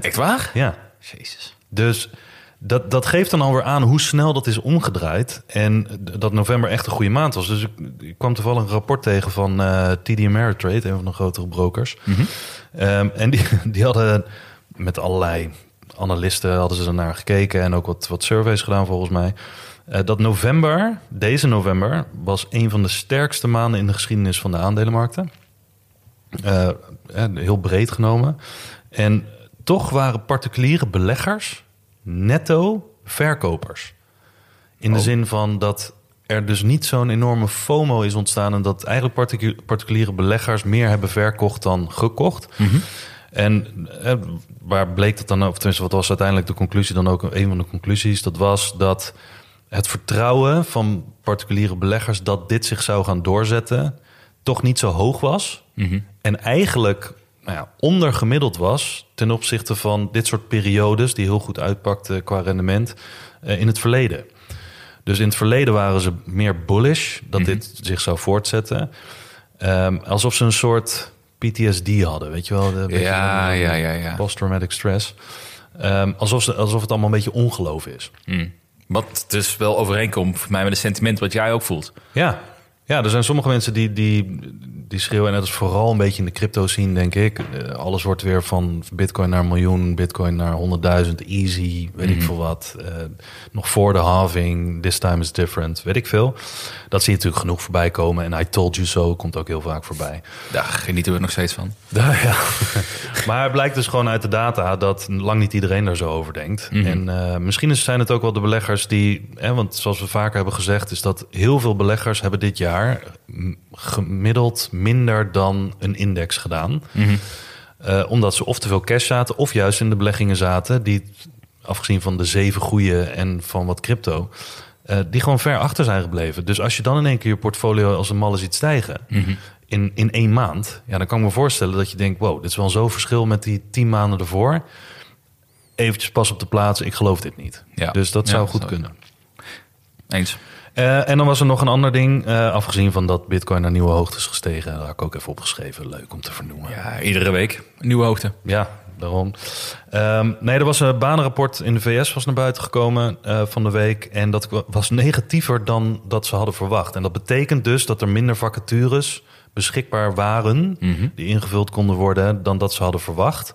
Echt waar? Ja. Jezus. Dus dat, dat geeft dan alweer aan hoe snel dat is omgedraaid. En dat november echt een goede maand was. Dus ik, ik kwam toevallig een rapport tegen van eh, TD Ameritrade, een van de grotere brokers. Ehm, en die, die hadden met allerlei analisten hadden ze ernaar gekeken en ook wat, wat surveys gedaan volgens mij. Eh, dat november, deze november, was een van de sterkste maanden in de geschiedenis van de aandelenmarkten. Eh, eh, heel breed genomen. En toch waren particuliere beleggers netto verkopers. In de zin van dat er dus niet zo'n enorme FOMO is ontstaan... en dat eigenlijk particu- particuliere beleggers meer hebben verkocht dan gekocht. En eh, waar bleek dat dan, of tenminste wat was uiteindelijk de conclusie dan ook... een van de conclusies, dat was dat het vertrouwen van particuliere beleggers... dat dit zich zou gaan doorzetten, toch niet zo hoog was. En eigenlijk nou ja, ondergemiddeld was ten opzichte van dit soort periodes... die heel goed uitpakten qua rendement eh, in het verleden. Dus in het verleden waren ze meer bullish dat dit zich zou voortzetten. Ehm, alsof ze een soort PTSD hadden, weet je wel? De, beetje Ja, een, ja, ja, ja. Post-traumatic stress. Ehm, alsof, ze, alsof het allemaal een beetje ongeloof is. Wat dus wel overeenkomt voor mij met het sentiment wat jij ook voelt. Ja. Ja, er zijn sommige mensen die, die, die schreeuwen... en dat is vooral een beetje in de crypto scene, denk ik. Eh, alles wordt weer van bitcoin naar miljoen... bitcoin naar 100.000, easy, weet ik veel wat. Eh, nog voor de halving, this time is different, weet ik veel. Dat zie je natuurlijk genoeg voorbij komen. En I told you so komt ook heel vaak voorbij. Daar genieten we nog steeds van. Ja, ja. maar het blijkt dus gewoon uit de data dat lang niet iedereen daar zo over denkt. En eh, misschien is- zijn het ook wel de beleggers die, hè, want zoals we vaker hebben gezegd, is dat heel veel beleggers hebben dit jaar gemiddeld minder dan een index gedaan. Eh, omdat ze of te veel cash zaten, of juist in de beleggingen zaten, die afgezien van de zeven goede en van wat crypto. eh, die gewoon ver achter zijn gebleven. Dus als je dan in één keer je portfolio als een malle ziet stijgen in, in één maand, ja, dan kan ik me voorstellen dat je denkt: wow, dit is wel zo'n verschil met die tien maanden ervoor. Eventjes pas op de plaats, ik geloof dit niet. Ja. Dus dat Ja, zou goed kunnen. Eens. Eh, en dan was er nog een ander ding, eh, afgezien van dat Bitcoin naar nieuwe hoogtes gestegen. Daar had ik ook even opgeschreven. Leuk om te vernoemen. Ja, iedere week nieuwe hoogte. Ja, daarom. Ehm, nee, er was een banenrapport in de VS was naar buiten gekomen eh, van de week. En dat was negatiever dan dat ze hadden verwacht. En dat betekent dus dat er minder vacatures beschikbaar waren... die ingevuld konden worden dan dat ze hadden verwacht.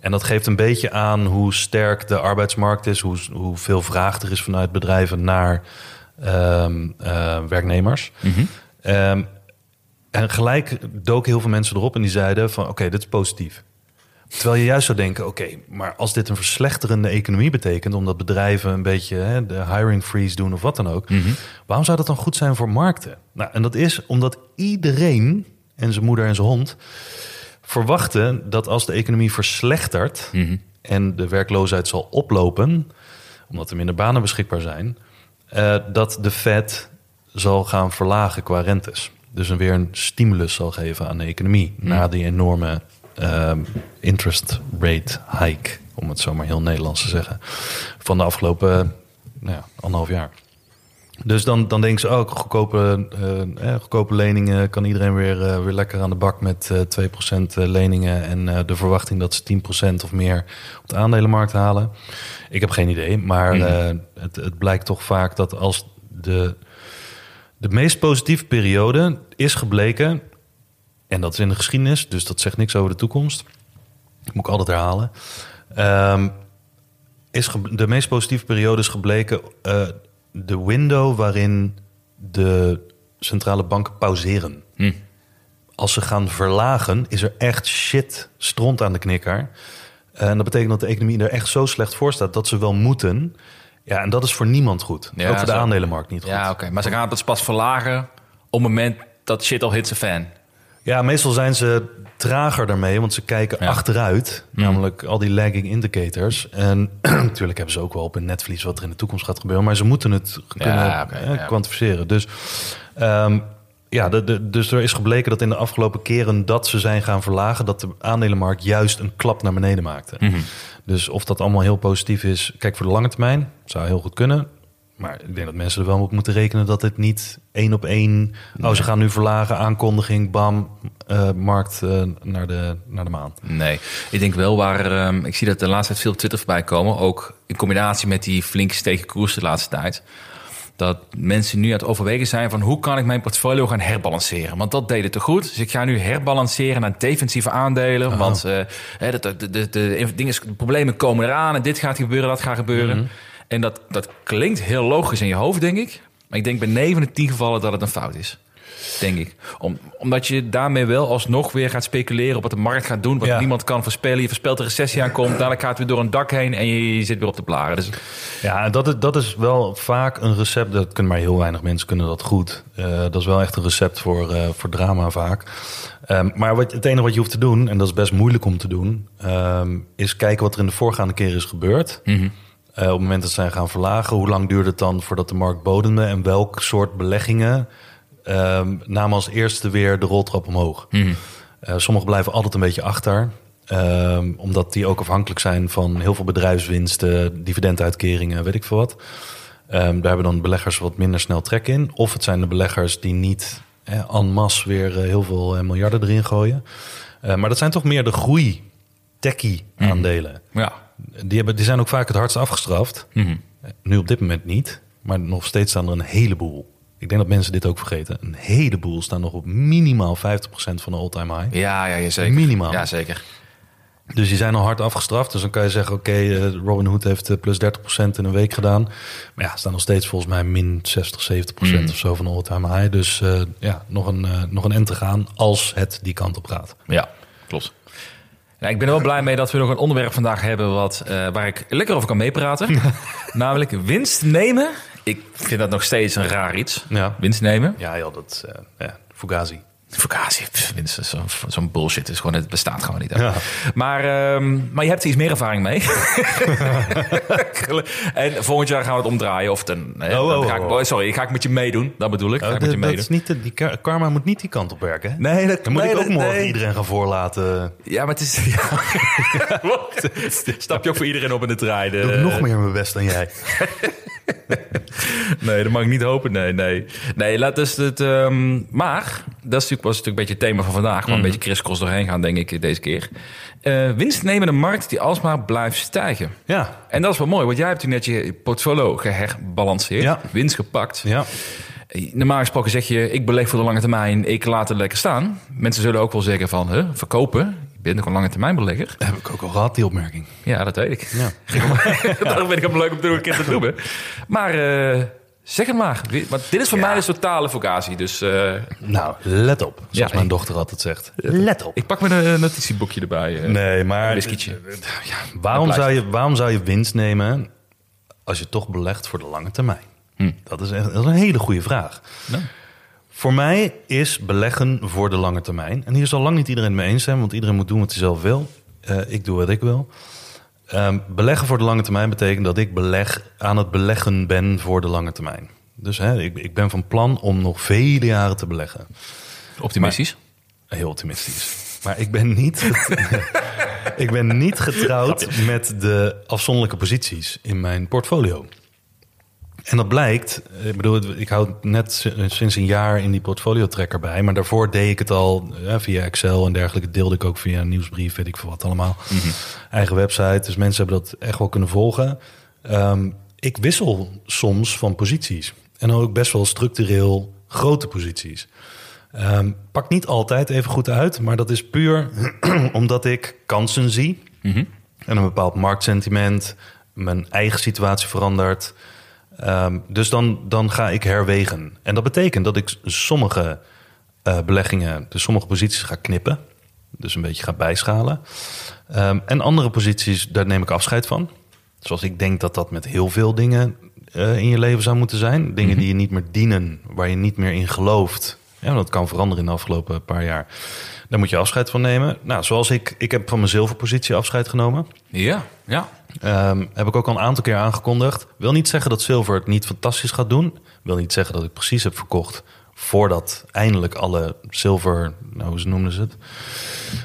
En dat geeft een beetje aan hoe sterk de arbeidsmarkt is... hoe, hoeveel vraag er is vanuit bedrijven naar ehm, eh, werknemers. Ehm, en gelijk doken heel veel mensen erop en die zeiden van... oké, dit is positief. Terwijl je juist zou denken, oké, maar als dit een verslechterende economie betekent, omdat bedrijven een beetje hè, de hiring freeze doen of wat dan ook, waarom zou dat dan goed zijn voor markten? Nou, en dat is omdat iedereen en zijn moeder en zijn hond verwachten dat als de economie verslechtert, en de werkloosheid zal oplopen, omdat er minder banen beschikbaar zijn, eh, dat de Fed zal gaan verlagen qua rentes. Dus weer een stimulus zal geven aan de economie na die enorme ehm, interest rate hike, om het zo maar heel Nederlands te zeggen, van de afgelopen nou ja, anderhalf jaar. Dus dan, dan denken ze ook, goedkope, eh, eh, goedkope leningen kan iedereen weer, eh, weer lekker aan de bak met eh 2% leningen. En de verwachting dat ze 10% of meer op de aandelenmarkt halen. Ik heb geen idee, maar eh, het, het blijkt toch vaak dat als de, de meest positieve periode is gebleken, en dat is in de geschiedenis, dus dat zegt niks over de toekomst, dat moet ik altijd herhalen. Ehm, is de meest positieve periode is gebleken de window waarin de centrale banken pauzeren. Hm. Als ze gaan verlagen, is er echt shit stront aan de knikker. En dat betekent dat de economie er echt zo slecht voor staat dat ze wel moeten. Ja, en dat is voor niemand goed. Ja, Ook voor de zo. aandelenmarkt niet goed. Ja, oké. Maar ze gaan het pas verlagen op het moment dat shit al hits a fan. Ja, meestal zijn ze trager daarmee, want ze kijken Ja. achteruit. Namelijk al die lagging indicators. En natuurlijk hebben ze ook wel op hun netvlies wat er in de toekomst gaat gebeuren. Maar ze moeten het kunnen eh, ja. kwantificeren. Dus, ehm, ja, de, de, dus er is gebleken dat in de afgelopen keren dat ze zijn gaan verlagen... dat de aandelenmarkt juist een klap naar beneden maakte. Mhm. Dus of dat allemaal heel positief is... Kijk, voor de lange termijn zou heel goed kunnen... Maar ik denk dat mensen er wel op moeten rekenen dat het niet één op één. Oh, ze gaan nu verlagen, aankondiging, bam, eh, markt eh, naar, de, naar de maan. Nee, ik denk wel waar... ehm, ik zie dat de laatste tijd veel op Twitter voorbij komen. Ook in combinatie met die flink gestegen koers de laatste tijd. Dat mensen nu aan het overwegen zijn van... hoe kan ik mijn portfolio gaan herbalanceren? Want dat deed het te goed. Dus ik ga nu herbalanceren naar defensieve aandelen. Want eh, hè, de, de, de, de, dingen, de problemen komen eraan. En dit gaat gebeuren, dat gaat gebeuren. En dat, dat klinkt heel logisch in je hoofd, denk ik. Maar ik denk bij 9 van de 10 gevallen dat het een fout is. Denk ik. Om, omdat je daarmee wel alsnog weer gaat speculeren op wat de markt gaat doen. Wat Ja. niemand kan voorspellen. Je voorspelt de recessie aankomt. Dadelijk gaat het weer door een dak heen en je, je zit weer op de blaren. Dus Ja, en dat is, dat is wel vaak een recept. Dat kunnen maar heel weinig mensen kunnen dat goed. Eh, dat is wel echt een recept voor, eh, voor drama vaak. Ehm, maar wat, het enige wat je hoeft te doen, en dat is best moeilijk om te doen, ehm, is kijken wat er in de voorgaande keer is gebeurd. Eh, op het moment dat zij gaan verlagen, hoe lang duurde het dan voordat de markt bodemde en welk soort beleggingen ehm, namen als eerste weer de roltrap omhoog? Eh, sommige blijven altijd een beetje achter. ehm, omdat die ook afhankelijk zijn van heel veel bedrijfswinsten, dividenduitkeringen, weet ik veel wat. Ehm, daar hebben dan beleggers wat minder snel trek in. Of het zijn de beleggers die niet eh, en masse weer eh, heel veel eh, miljarden erin gooien. Eh, maar dat zijn toch meer de groei techie aandelen. ja. Die, hebben, die zijn ook vaak het hardst afgestraft. Mhm. Nu op dit moment niet. Maar nog steeds staan er een heleboel. Ik denk dat mensen dit ook vergeten. Een heleboel staan nog op minimaal 50% van de all-time high. Ja, ja, zeker. Minimaal. Ja, zeker. Dus die zijn al hard afgestraft. Dus dan kan je zeggen, oké, eh, Robin Hood heeft eh, plus 30% in een week gedaan. Maar ja, staan nog steeds volgens mij min 60, 70% of zo van de all-time high. Dus eh, ja, nog een, nog een end te gaan als het die kant op gaat. Ja, klopt. Ja, ik ben er wel blij mee dat we nog een onderwerp vandaag hebben wat, eh, waar ik lekker over kan meepraten. Namelijk winst nemen. Ik vind dat nog steeds een raar iets. Ja, Winst nemen. ja, joh, dat eh, ja, Fugazi. Vakantie, pff, winst is zo'n zo'n bullshit. Is gewoon, het bestaat gewoon niet. Ja. Maar, ehm, maar je hebt er iets meer ervaring mee. en volgend jaar gaan we het omdraaien. Of dan, hè, Oh, dan oh, ga ik, oh. oh, sorry, ga ik met je meedoen. Dat bedoel ik. Ga ik Oh, met je dat, dat meedoen. is niet de, die ka- karma moet niet die kant op werken. Hè? Nee, dat, Dan moet nee, ik ook dat- morgen nee. iedereen gaan voorlaten. Ja, maar het is... Ja. Stap je ook voor iedereen op in de trein. Doe ik eh. nog meer mijn best dan jij. Nee, dat mag ik niet hopen. Nee, nee. Nee, laat dus het... ehm, maar, dat is natuurlijk, was natuurlijk een beetje het thema van vandaag. Waar een beetje crisscross doorheen gaan, denk ik, deze keer. Eh winstnemende markt die alsmaar blijft stijgen. Ja, En dat is wel mooi, want jij hebt toen net je portfolio geherbalanceerd. Ja. Winst gepakt. ja. Normaal gesproken zeg je, ik beleg voor de lange termijn, ik laat het lekker staan. Mensen zullen ook wel zeggen van, huh, verkopen? Nog een lange termijn belegger. heb ik ook al gehad, die opmerking. Ja, dat weet ik. Ja. Daarom vind ik het leuk om te doen, een keer te noemen. Maar eh, zeg het maar. Want dit is voor Ja. mij een totale vocatie. Dus eh, Nou, let op. Zoals Ja, mijn dochter altijd zegt. Let op. ik pak mijn eh, notitieboekje erbij. Nee, maar Een ja, waarom, zou je, waarom zou je winst nemen als je toch belegt voor de lange termijn? Hm. Dat, is echt, dat is een hele goede vraag. Nou. Voor mij is beleggen voor de lange termijn. En hier zal lang niet iedereen mee eens zijn, want iedereen moet doen wat hij zelf wil. Eh, ik doe wat ik wil. Ehm, beleggen voor de lange termijn betekent dat ik beleg, aan het beleggen ben voor de lange termijn. Dus hè, ik, ik ben van plan om nog vele jaren te beleggen. Optimistisch. Heel optimistisch. Maar ik ben niet, ik ben niet getrouwd met de afzonderlijke posities in mijn portfolio. En dat blijkt, ik bedoel, ik hou net sinds een jaar in die portfolio tracker bij, maar daarvoor deed ik het al via Excel en dergelijke. Deelde ik ook via een nieuwsbrief, weet ik veel wat allemaal. Eigen website, dus mensen hebben dat echt wel kunnen volgen. Ehm, ik wissel soms van posities en ook best wel structureel grote posities. Ehm pakt niet altijd even goed uit, maar dat is puur omdat ik kansen zie en een bepaald marktsentiment, mijn eigen situatie verandert. Ehm, dus dan, dan ga ik herwegen. En dat betekent dat ik sommige eh, beleggingen, dus sommige posities ga knippen. Dus een beetje ga bijschalen. Ehm, en andere posities, daar neem ik afscheid van. Zoals ik denk dat dat met heel veel dingen eh, in je leven zou moeten zijn. Dingen die je niet meer dienen, waar je niet meer in gelooft. Ja, dat kan veranderen in de afgelopen paar jaar. Daar moet je afscheid van nemen. Nou, zoals ik, ik heb van mijn zilverpositie afscheid genomen. Ja, ja. Ehm, heb ik ook al een aantal keer aangekondigd. Wil niet zeggen dat zilver het niet fantastisch gaat doen. Wil niet zeggen dat ik precies heb verkocht voordat eindelijk alle zilver, nou hoe noemden ze het,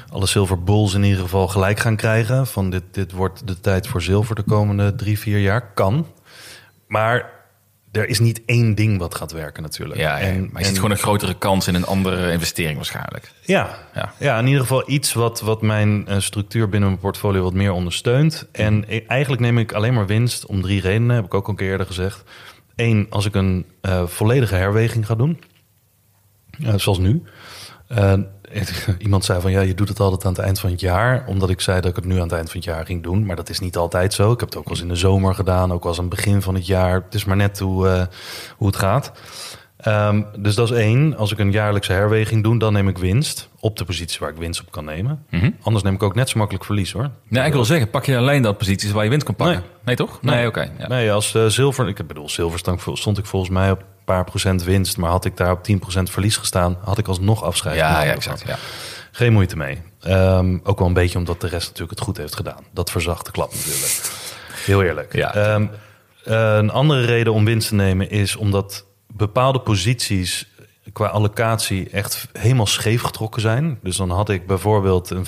alle zilverbulls in ieder geval gelijk gaan krijgen. Van dit, dit wordt de tijd voor zilver de komende drie, vier jaar. Kan. Maar er is niet één ding wat gaat werken natuurlijk. ja, ja. En- maar je en- ziet gewoon een grotere kans in een andere investering waarschijnlijk. ja, Ja. ja. in ieder geval iets wat, wat mijn eh, structuur binnen mijn portfolio wat meer ondersteunt. En e- eigenlijk neem ik alleen maar winst om drie redenen, heb ik ook al een keer eerder gezegd. Eén, als ik een eh, volledige herweging ga doen, eh, zoals nu. Eh, iemand zei van ja, je doet het altijd aan het eind van het jaar, omdat ik zei dat ik het nu aan het eind van het jaar ging doen. Maar dat is niet altijd zo. Ik heb het ook wel eens in de zomer gedaan, ook wel eens aan het begin van het jaar. Het is maar net hoe, eh, hoe het gaat. Ehm, dus dat is één. Als ik een jaarlijkse herweging doe, dan neem ik winst op de positie waar ik winst op kan nemen. Anders neem ik ook net zo makkelijk verlies hoor. Nee, ik wil zeggen, pak je alleen dat posities waar je winst kan pakken. Nee. Nee, toch? Nee, oké. ja. Nee, als eh, zilver, ik bedoel, zilver stond, ik volgens mij op een paar procent winst, maar had ik daar op 10% verlies gestaan, had ik alsnog afscheid. Ja, ja, exact. Ja. Geen moeite mee. Ehm, ook wel een beetje omdat de rest natuurlijk het goed heeft gedaan. Dat verzacht de klap natuurlijk. Heel eerlijk. Ja. Ehm, eh, een andere reden om winst te nemen is omdat bepaalde posities qua allocatie echt helemaal scheef getrokken zijn. Dus dan had ik bijvoorbeeld een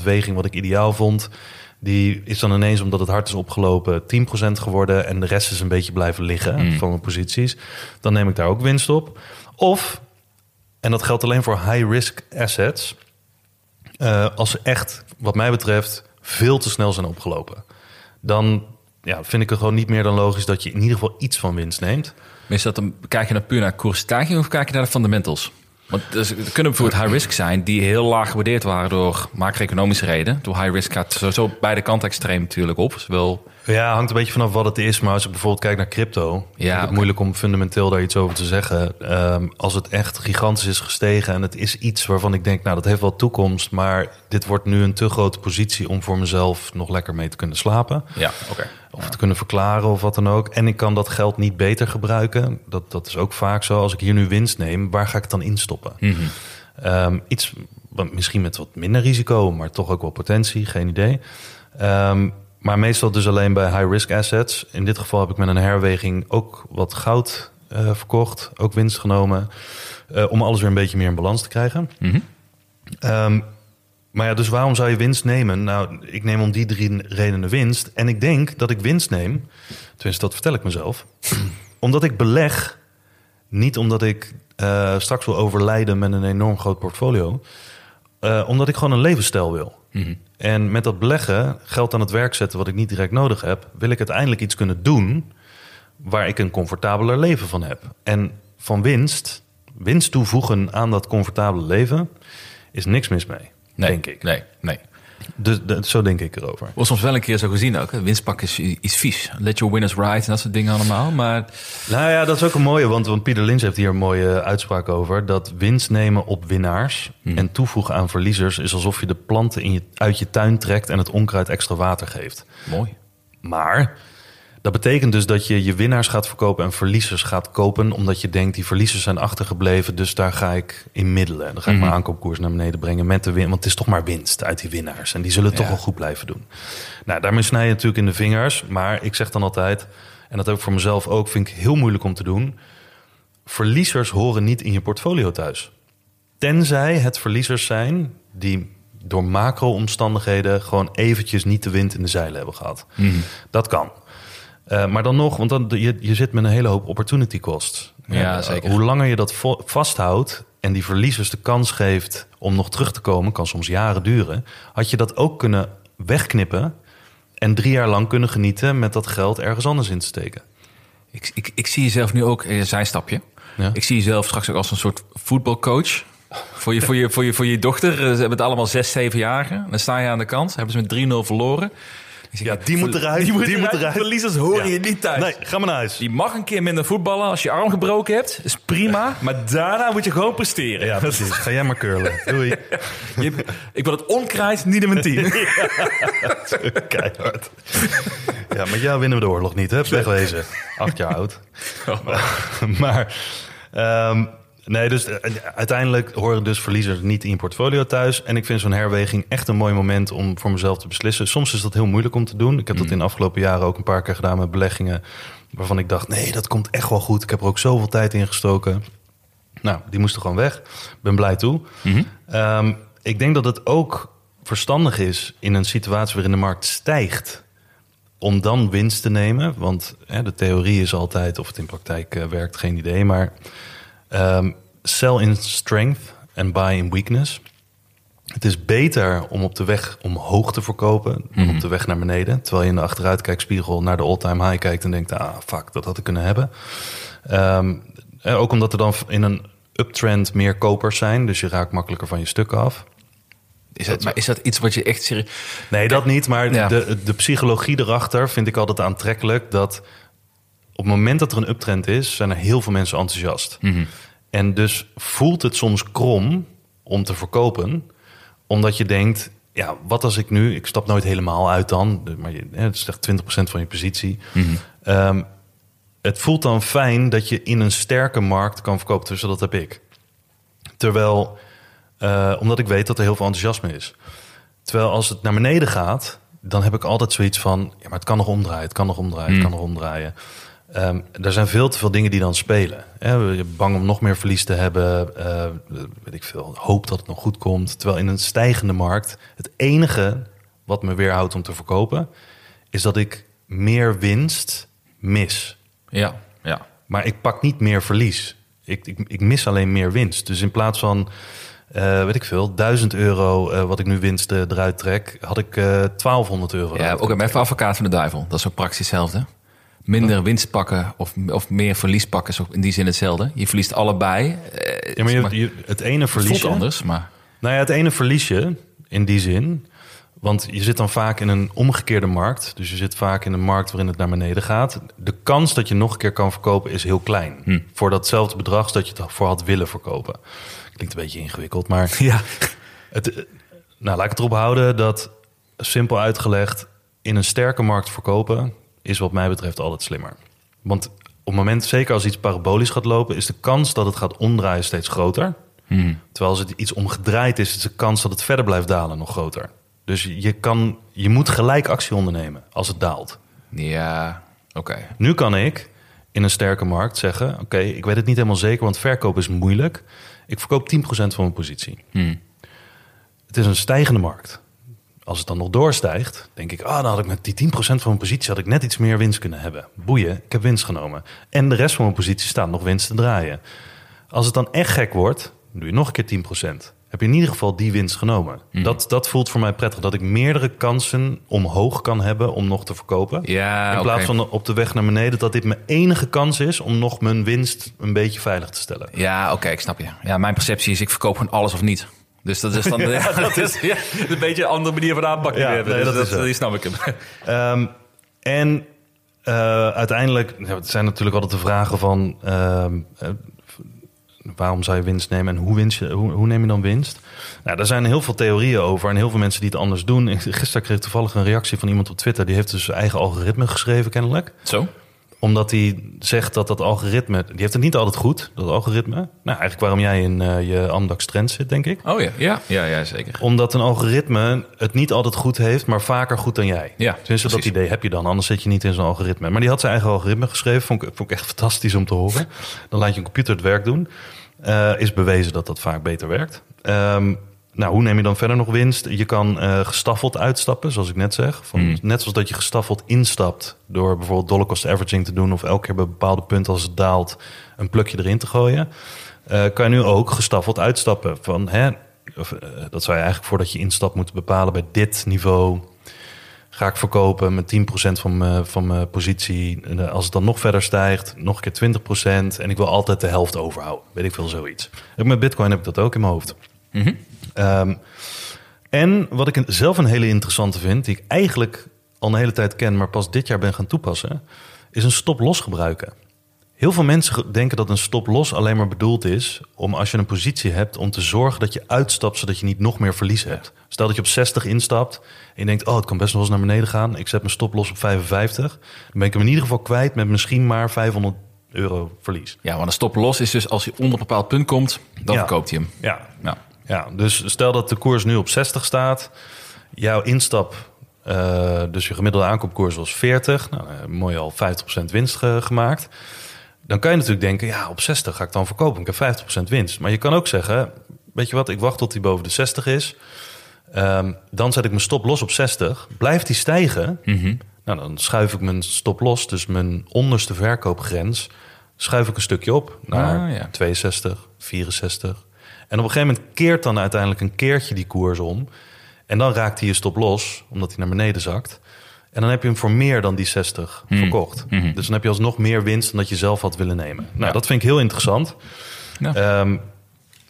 5% weging wat ik ideaal vond. Die is dan ineens, omdat het hard is opgelopen, 10% geworden. En de rest is een beetje blijven liggen van mijn posities. Dan neem ik daar ook winst op. Of, en dat geldt alleen voor high-risk assets... Eh, als ze echt, wat mij betreft, veel te snel zijn opgelopen. Dan ja, vind ik het gewoon niet meer dan logisch dat je in ieder geval iets van winst neemt. Maar is dat dan, kijk je naar puur naar koersstijging of kijk je naar de fundamentals? Want dus, er kunnen bijvoorbeeld high risk zijn die heel laag gewaardeerd waren door macro-economische redenen. Door high risk gaat sowieso beide kanten extreem natuurlijk op. Zowel, Ja, hangt een beetje vanaf wat het is. Maar als ik bijvoorbeeld kijk naar crypto, Ja, ik het moeilijk om fundamenteel daar iets over te zeggen. Ehm, als het echt gigantisch is gestegen en het is iets waarvan ik denk, nou dat heeft wel toekomst, maar dit wordt nu een te grote positie om voor mezelf nog lekker mee te kunnen slapen. ja, oké. Of te kunnen verklaren of wat dan ook. En ik kan dat geld niet beter gebruiken. Dat, dat is ook vaak zo. Als ik hier nu winst neem, waar ga ik het dan instoppen? Ehm, iets wat misschien met wat minder risico, maar toch ook wel potentie, geen idee. Ehm, maar meestal dus alleen bij high-risk assets. In dit geval heb ik met een herweging ook wat goud eh, verkocht, ook winst genomen. eh, om alles weer een beetje meer in balans te krijgen. Ehm, maar ja, dus waarom zou je winst nemen? Nou, ik neem om die drie redenen winst. En ik denk dat ik winst neem, tenminste dat vertel ik mezelf, omdat ik beleg, niet omdat ik eh, straks wil overlijden met een enorm groot portfolio, omdat ik gewoon een levensstijl wil. En met dat beleggen, geld aan het werk zetten wat ik niet direct nodig heb, wil ik uiteindelijk iets kunnen doen waar ik een comfortabeler leven van heb. En van winst, winst toevoegen aan dat comfortabele leven, is niks mis mee, Nee, denk ik. Nee, nee. Dus de- zo denk ik erover. Wordt soms wel een keer zo gezien ook. hè. Winstpak is, is vies. Let your winners ride en dat soort dingen allemaal. Maar Nou ja, dat is ook een mooie, want, want Pieter Lynch heeft hier een mooie uitspraak over. Dat winst nemen op winnaars en toevoegen aan verliezers is alsof je de planten in je, uit je tuin trekt en het onkruid extra water geeft. mooi. Maar Dat betekent dus dat je je winnaars gaat verkopen en verliezers gaat kopen, omdat je denkt die verliezers zijn achtergebleven, dus daar ga ik in middelen. Dan ga ik Mhm. mijn aankoopkoers naar beneden brengen met de win, want het is toch maar winst uit die winnaars en die zullen toch wel goed blijven doen. Nou, daarmee snij je natuurlijk in de vingers, maar ik zeg dan altijd, en dat ik voor mezelf ook, vind ik heel moeilijk om te doen. Verliezers horen niet in je portfolio thuis. Tenzij het verliezers zijn die door macro-omstandigheden gewoon eventjes niet de wind in de zeilen hebben gehad. Dat kan. Eh, maar dan nog, want dan, je, je zit met een hele hoop opportunity costs. Ja, Eh, zeker. Hoe langer je dat vasthoudt en die verliezers de kans geeft om nog terug te komen, kan soms jaren duren, had je dat ook kunnen wegknippen en drie jaar lang kunnen genieten met dat geld ergens anders in te steken. Ik, ik, ik zie jezelf nu ook, een zijstapje. Ja. Ik zie jezelf straks ook als een soort voetbalcoach. Voor je, voor, je, voor, je, voor je dochter, ze hebben het allemaal zes, zeven jaren. Dan sta je aan de kant, hebben ze met 3-0 verloren. Zeg, Ja, die moet eruit, Die moet die moet eruit. eruit. Verliezers horen Ja. je niet thuis. Nee, ga maar naar huis. Die mag een keer minder voetballen als je arm gebroken hebt. is prima. Maar daarna moet je gewoon presteren. Ja, precies. Ga jij maar curlen. Doei. Je- ik wil het onkruid, niet in mijn team. Keihard. Ja, met jou winnen we de oorlog niet, hè? Wegwezen. Acht jaar oud. Maar, ehm, nee, dus eh, uiteindelijk horen dus verliezers niet in je portfolio thuis. En ik vind zo'n herweging echt een mooi moment om voor mezelf te beslissen. Soms is dat heel moeilijk om te doen. Ik heb dat in de afgelopen jaren ook een paar keer gedaan met beleggingen. Waarvan ik dacht, nee, dat komt echt wel goed. Ik heb er ook zoveel tijd in gestoken. Nou, die moesten gewoon weg. Ben blij toe. Ehm, ik denk dat het ook verstandig is in een situatie waarin de markt stijgt. Om dan winst te nemen. Want hè, de theorie is altijd, of het in praktijk eh, werkt, geen idee. Maar ehm, sell in strength en buy in weakness. Het is beter om op de weg omhoog te verkopen dan op de weg naar beneden. Terwijl je in de achteruitkijkspiegel naar de all-time high kijkt en denkt, ah fuck, dat had ik kunnen hebben. Ehm, eh, ook omdat er dan in een uptrend meer kopers zijn, dus je raakt makkelijker van je stukken af. Is dat, maar is dat iets wat je echt serieus... Nee, dat niet, maar Ja. de, de psychologie erachter vind ik altijd aantrekkelijk. Dat op het moment dat er een uptrend is, zijn er heel veel mensen enthousiast. En dus voelt het soms krom om te verkopen, omdat je denkt, ja, wat als ik nu, ik stap nooit helemaal uit dan, maar je, het is echt 20% van je positie. Ehm, het voelt dan fijn dat je in een sterke markt kan verkopen, dus dat heb ik. Terwijl, eh, omdat ik weet dat er heel veel enthousiasme is. Terwijl als het naar beneden gaat, dan heb ik altijd zoiets van: ja, maar het kan nog omdraaien, het kan nog omdraaien, het kan nog omdraaien. Ehm, er zijn veel te veel dingen die dan spelen. Hè, bang om nog meer verlies te hebben, eh, weet ik veel, hoop dat het nog goed komt. Terwijl in een stijgende markt, het enige wat me weerhoudt om te verkopen, is dat ik meer winst mis. Ja, ja. Maar ik pak niet meer verlies. Ik, ik, ik mis alleen meer winst. Dus in plaats van, eh, weet ik veel, 1000 euro eh, wat ik nu winst eruit trek, had ik eh 1200 euro. Ja, ook kunnen even advocaat van de duivel. Dat is ook praktisch hetzelfde. Minder winst pakken of, of meer verlies pakken is ook in die zin hetzelfde. Je verliest allebei. Eh, Ja, maar je, maar- je- het ene het verlies je. anders, maar... Nou ja, het ene verlies je in die zin. Want je zit dan vaak in een omgekeerde markt. Dus je zit vaak in een markt waarin het naar beneden gaat. De kans dat je nog een keer kan verkopen is heel klein. Voor datzelfde bedrag dat je het voor had willen verkopen. Klinkt een beetje ingewikkeld, maar Ja. Het, eh, nou, laat ik het erop houden dat, simpel uitgelegd, in een sterke markt verkopen is wat mij betreft altijd slimmer. Want op het moment, zeker als iets parabolisch gaat lopen, is de kans dat het gaat omdraaien steeds groter. Terwijl als het iets omgedraaid is, is de kans dat het verder blijft dalen nog groter. Dus je, kan, je moet gelijk actie ondernemen als het daalt. Ja, oké. Nu kan ik in een sterke markt zeggen: Oké, ik weet het niet helemaal zeker, want verkoop is moeilijk. Ik verkoop 10% van mijn positie. Het is een stijgende markt. Als het dan nog doorstijgt, denk ik: Ah, dan had ik met die 10% van mijn positie had ik net iets meer winst kunnen hebben. Boeien, ik heb winst genomen. En de rest van mijn positie staat nog winst te draaien. Als het dan echt gek wordt, doe je nog een keer 10%. Heb je in ieder geval die winst genomen. Dat, dat voelt voor mij prettig. Dat ik meerdere kansen omhoog kan hebben om nog te verkopen. Ja, In plaats van op de weg naar beneden, dat dit mijn enige kans is om nog mijn winst een beetje veilig te stellen. Ja, oké, ik snap je. Ja, mijn perceptie is, ik verkoop gewoon alles of niet. Dus dat is dan ja, dat is, ja, een beetje een andere manier van aanpakken. Ja, nee, Dus dat die snap ik hem. Ehm, en eh, uiteindelijk, het zijn natuurlijk altijd de vragen van... ehm, eh, waarom zou je winst nemen en hoe, winst je, hoe, hoe neem je dan winst? Nou, daar zijn heel veel theorieën over en heel veel mensen die het anders doen. Gisteren kreeg ik toevallig een reactie van iemand op Twitter. Die heeft dus zijn eigen algoritme geschreven kennelijk Zo? Omdat hij zegt dat dat algoritme... Die heeft het niet altijd goed, dat algoritme. Nou, eigenlijk waarom jij in eh, je Amdax Trend zit, denk ik. Oh ja, ja, ja, ja zeker. Omdat een algoritme het niet altijd goed heeft, maar vaker goed dan jij. Ja, Tenminste, dat idee heb je dan, anders zit je niet in zo'n algoritme. Maar die had zijn eigen algoritme geschreven, vond ik, vond ik echt fantastisch om te horen. Dan laat je een computer het werk doen. Eh, is bewezen dat dat vaak beter werkt. Ehm, nou, hoe neem je dan verder nog winst? Je kan eh, gestaffeld uitstappen, zoals ik net zeg. Van, Hmm. Net zoals dat je gestaffeld instapt door bijvoorbeeld dollar cost averaging te doen... of elke keer bij bepaalde punten als het daalt een plukje erin te gooien... eh, kan je nu ook gestaffeld uitstappen. Van, hè, of, eh, dat zou je eigenlijk voordat je instapt moeten bepalen bij dit niveau... Ga ik verkopen met 10% van mijn, van mijn positie. En als het dan nog verder stijgt, nog een keer 20%. En ik wil altijd de helft overhouden. Weet ik veel, zoiets. Met Bitcoin heb ik dat ook in mijn hoofd. Ehm, en wat ik zelf een hele interessante vind, die ik eigenlijk al een hele tijd ken, maar pas dit jaar ben gaan toepassen, is een stop-los gebruiken. Heel veel mensen denken dat een stop-los alleen maar bedoeld is om als je een positie hebt om te zorgen dat je uitstapt zodat je niet nog meer verlies hebt. Stel dat je op 60 instapt en je denkt, oh het kan best nog eens naar beneden gaan. Ik zet mijn stop-los op 55. Dan ben ik hem in ieder geval kwijt met misschien maar 500 euro verlies. Ja, want een stop los is dus als hij onder een bepaald punt komt, dan Ja. verkoopt hij hem. Ja, Ja. Ja, dus stel dat de koers nu op 60 staat. Jouw instap, eh, dus je gemiddelde aankoopkoers was 40. Nou, mooi al 50% winst ge- gemaakt. Dan kan je natuurlijk denken, ja, op 60 ga ik dan verkopen. Ik heb 50% winst. Maar je kan ook zeggen, weet je wat, ik wacht tot die boven de 60 is. Ehm, dan zet ik mijn stop los op 60. Blijft die stijgen, nou, dan schuif ik mijn stop los, dus mijn onderste verkoopgrens, schuif ik een stukje op naar Ah, ja. 62, 64. En op een gegeven moment keert dan uiteindelijk een keertje die koers om. En dan raakt hij je stop los, omdat hij naar beneden zakt. En dan heb je hem voor meer dan die 60 verkocht. Dus dan heb je alsnog meer winst dan dat je zelf had willen nemen. Nou, Ja. dat vind ik heel interessant. Ja. Ehm,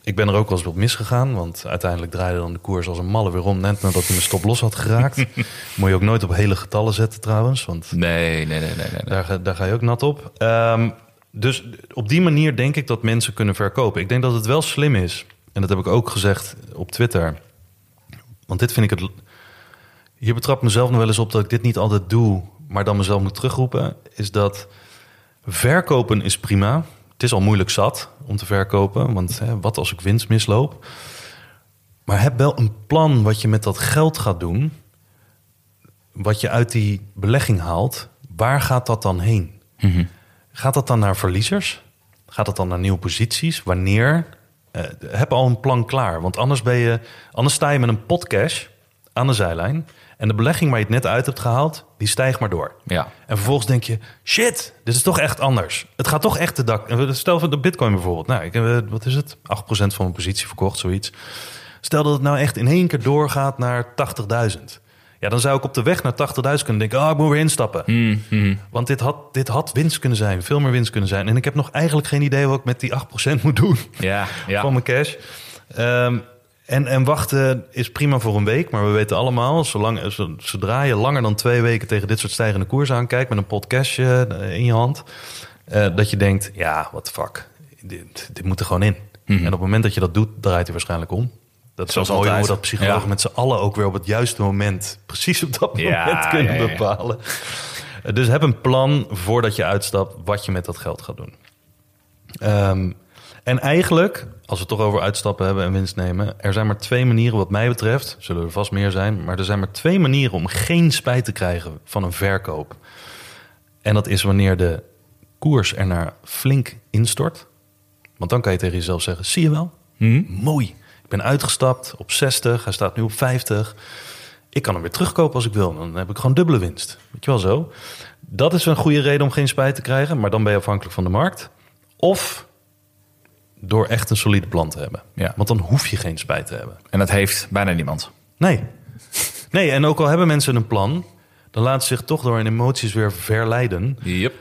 ik ben er ook wel eens op misgegaan, want uiteindelijk draaide dan de koers als een malle weer om, net nadat hij mijn stop los had geraakt. Moet je ook nooit op hele getallen zetten trouwens, want Nee, nee, nee, nee. nee, nee. daar, ga- daar ga je ook nat op. Ehm, dus op die manier denk ik dat mensen kunnen verkopen. Ik denk dat het wel slim is, en dat heb ik ook gezegd op Twitter. Want dit vind ik het. Hier betrap ik mezelf nog wel eens op dat ik dit niet altijd doe, maar dan mezelf moet terugroepen. Is dat verkopen is prima. Het is al moeilijk zat om te verkopen, want hè, wat als ik winst misloop? Maar heb wel een plan wat je met dat geld gaat doen wat je uit die belegging haalt, waar gaat dat dan heen? Gaat dat dan naar verliezers? Gaat dat dan naar nieuwe posities? Wanneer? Eh, heb al een plan klaar. Want anders, ben je, anders sta je met een pot cash aan de zijlijn. En de belegging waar je het net uit hebt gehaald, die stijgt maar door. Ja. En vervolgens denk je, shit, dit is toch echt anders. Het gaat toch echt de dak. Stel voor de bitcoin bijvoorbeeld. Nou, ik heb, eh, wat is het? 8% van mijn positie verkocht, zoiets. Stel dat het nou echt in één keer doorgaat naar 80.000. Ja, dan zou ik op de weg naar 80.000 kunnen denken... oh, ik moet weer instappen. Want dit had, dit had winst kunnen zijn, veel meer winst kunnen zijn. En ik heb nog eigenlijk geen idee wat ik met die 8% moet doen Ja, ja. van mijn cash. Ehm, en, en wachten is prima voor een week, maar we weten allemaal, zolang, zo- zodra je langer dan twee weken tegen dit soort stijgende koers aankijkt met een pot cash eh, in je hand, eh, dat je denkt, ja, the fuck, dit, dit moet er gewoon in. En op het moment dat je dat doet, draait hij waarschijnlijk om. Dat is mooi hoe altijd. dat psychologen Ja. met z'n allen ook weer op het juiste moment, precies op dat Ja, moment kunnen ja, bepalen. Eh, Dus heb een plan voordat je uitstapt wat je met dat geld gaat doen. Ehm, en eigenlijk, als we het toch over uitstappen hebben en winst nemen, er zijn maar twee manieren, wat mij betreft, zullen er vast meer zijn, maar er zijn maar twee manieren om geen spijt te krijgen van een verkoop. En dat is wanneer de koers ernaar flink instort. Want dan kan je tegen jezelf zeggen: zie je wel, mooi. Ik ben uitgestapt op 60, hij staat nu op 50. Ik kan hem weer terugkopen als ik wil. Dan heb ik gewoon dubbele winst. Weet je wel zo? Dat is een goede reden om geen spijt te krijgen, maar dan ben je afhankelijk van de markt. Of door echt een solide plan te hebben. Ja. Want dan hoef je geen spijt te hebben. En dat heeft bijna niemand. Nee. Nee, en ook al hebben mensen een plan, dan laten ze zich toch door hun emoties weer verleiden Yep.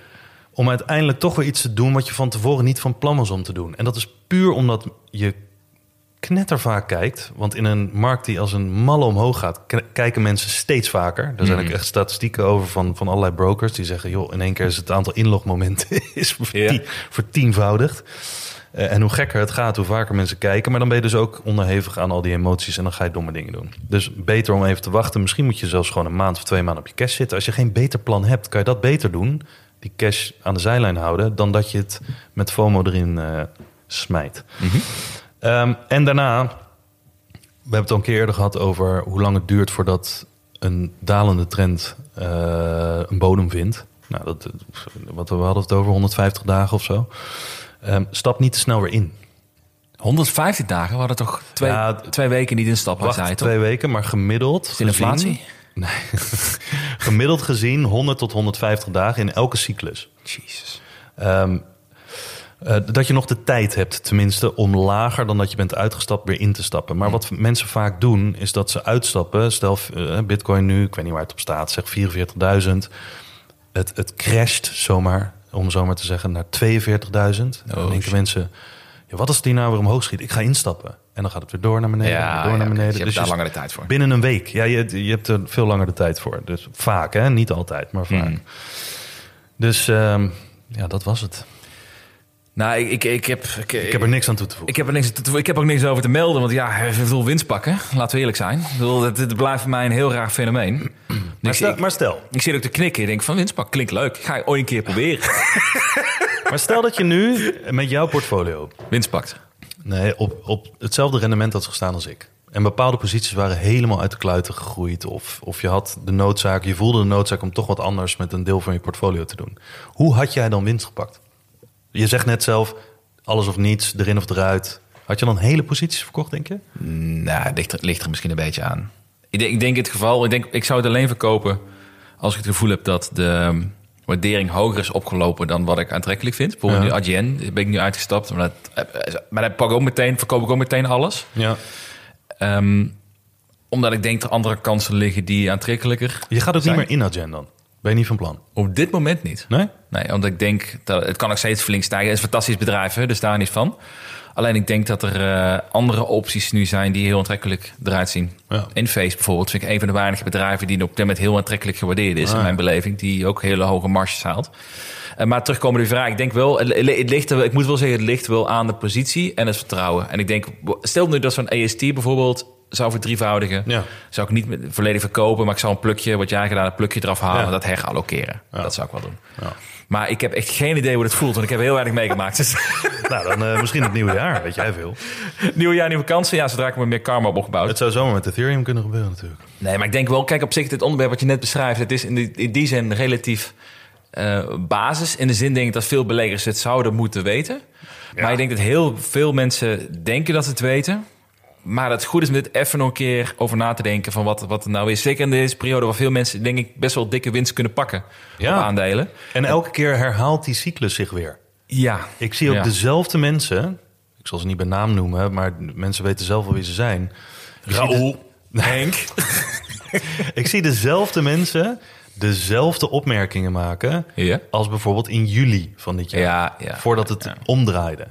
om uiteindelijk toch weer iets te doen wat je van tevoren niet van plan was om te doen. En dat is puur omdat je knettervaak kijkt. Want in een markt die als een malle omhoog gaat, kijken mensen steeds vaker. Daar zijn ook echt statistieken over van, van allerlei brokers die zeggen: joh, in één keer is het aantal inlogmomenten is Ja. vertie- vertienvoudigd. Eh, en hoe gekker het gaat, hoe vaker mensen kijken. Maar dan ben je dus ook onderhevig aan al die emoties en dan ga je domme dingen doen. Dus beter om even te wachten. Misschien moet je zelfs gewoon een maand of twee maanden op je cash zitten. Als je geen beter plan hebt, kan je dat beter doen. Die cash aan de zijlijn houden, dan dat je het met FOMO erin eh, smijt. Ehm, en daarna, we hebben het al een keer eerder gehad over hoe lang het duurt voordat een dalende trend eh, een bodem vindt. Nou, dat, wat we hadden het over 150 dagen of zo. Ehm, stap niet te snel weer in. 150 dagen, we hadden toch twee, Ja, twee weken niet in stap Wacht zei, toch? twee weken, maar gemiddeld. Is inflatie? Nee. gemiddeld gezien 100 tot 150 dagen in elke cyclus. Jezus. Ehm, eh, dat je nog de tijd hebt, tenminste, om lager dan dat je bent uitgestapt weer in te stappen. Maar wat mensen vaak doen, is dat ze uitstappen. Stel, eh, Bitcoin nu, ik weet niet waar het op staat, zeg 44.000. Het, het crasht zomaar, om zomaar te zeggen, naar 42.000. En dan Oh, denken shit. mensen, ja, wat als die nou weer omhoog schiet? Ik ga instappen. En dan gaat het weer door naar beneden, Ja, door ja, naar beneden. Dus je hebt daar je- langer de tijd voor. Binnen een week. Ja, je, je hebt er veel langer de tijd voor. Dus vaak, hè? Niet altijd, maar vaak. Mm. Dus ehm, ja, dat was het. Nou, ik, ik, ik heb... Ik, Ik heb er niks aan toe te voegen. Ik heb, er niks, te- ik heb ook niks over te melden, want ja, ik bedoel, winst pakken. Laten we eerlijk zijn. Bedoel, het, het blijft voor mij een heel raar fenomeen. maar, ik, stel, ik, maar, stel, ik zit ook te knikken. Ik denk van winst pakken klinkt leuk. Ik ga ooit een keer proberen. maar stel dat je nu met jouw portfolio... winst pakt. Nee, op, op hetzelfde rendement had gestaan als ik. En bepaalde posities waren helemaal uit de kluiten gegroeid. Of, of je had de noodzaak, je voelde de noodzaak om toch wat anders met een deel van je portfolio te doen. Hoe had jij dan winst gepakt? Je zegt net zelf, alles of niets, erin of eruit. Had je dan hele posities verkocht, denk je? Nou, het ligt, er- ligt er misschien een beetje aan. Ik denk, ik denk het geval, ik, denk, ik zou het alleen verkopen als ik het gevoel heb dat de ehm, waardering hoger is opgelopen dan wat ik aantrekkelijk vind. Bijvoorbeeld Ja. nu Adyen, ben ik nu uitgestapt. Maar dat, eh, maar dan pak ik ook meteen, verkoop ik ook meteen alles. Ja. Ehm, omdat ik denk dat er andere kansen liggen die aantrekkelijker Je gaat ook zijn. niet meer in Agen dan? Ben je niet van plan? Op dit moment niet. Nee? Nee, omdat ik denk dat het kan ook steeds flink stijgen. Het is een fantastisch bedrijf, hè, dus daar niet van. Alleen ik denk dat er eh, andere opties nu zijn die heel aantrekkelijk eruit zien. Ja. Inface bijvoorbeeld vind ik een van de weinige bedrijven die op dit moment heel aantrekkelijk gewaardeerd is. Ah, in mijn ja. beleving, die ook hele hoge marges haalt. Eh, maar terugkomen die vraag, ik denk wel, het, het ligt ik moet wel zeggen, het ligt wel aan de positie en het vertrouwen. En ik denk, stel nu dat zo'n EST bijvoorbeeld zou verdrievoudigen, Ja. zou ik niet met- volledig verkopen, maar ik zou een plukje, wat jij gedaan, een plukje eraf halen Ja. en dat herallokeren. Dat zou ik wel doen. Ja. Maar ik heb echt geen idee hoe het voelt, want ik heb heel weinig meegemaakt. Dus Nou, dan eh, misschien het nieuwe jaar, weet jij veel. nieuwe jaar, nieuwe kansen. Ja, zodra ik me meer karma heb opgebouwd. Het zou zomaar met Ethereum kunnen gebeuren natuurlijk. Nee, maar ik denk wel, kijk op zich, dit onderwerp wat je net beschrijft, het is in die, in die zin relatief eh, basis. In de zin denk ik dat veel beleggers het zouden moeten weten. Maar ik denk dat heel veel mensen denken dat ze het weten. Maar dat het goed is om dit even nog een keer over na te denken van wat, wat het nou is. Zeker in deze periode waar veel mensen, denk ik, best wel dikke winst kunnen pakken Ja. op aandelen. En elke keer herhaalt die cyclus zich weer. Ja. Ik zie ook Ja. dezelfde mensen, ik zal ze niet bij naam noemen, maar mensen weten zelf wel wie ze zijn. Raoul, Henk. ik zie dezelfde mensen dezelfde opmerkingen maken Ja. als bijvoorbeeld in juli van dit jaar. Ja, ja. voordat het omdraaide.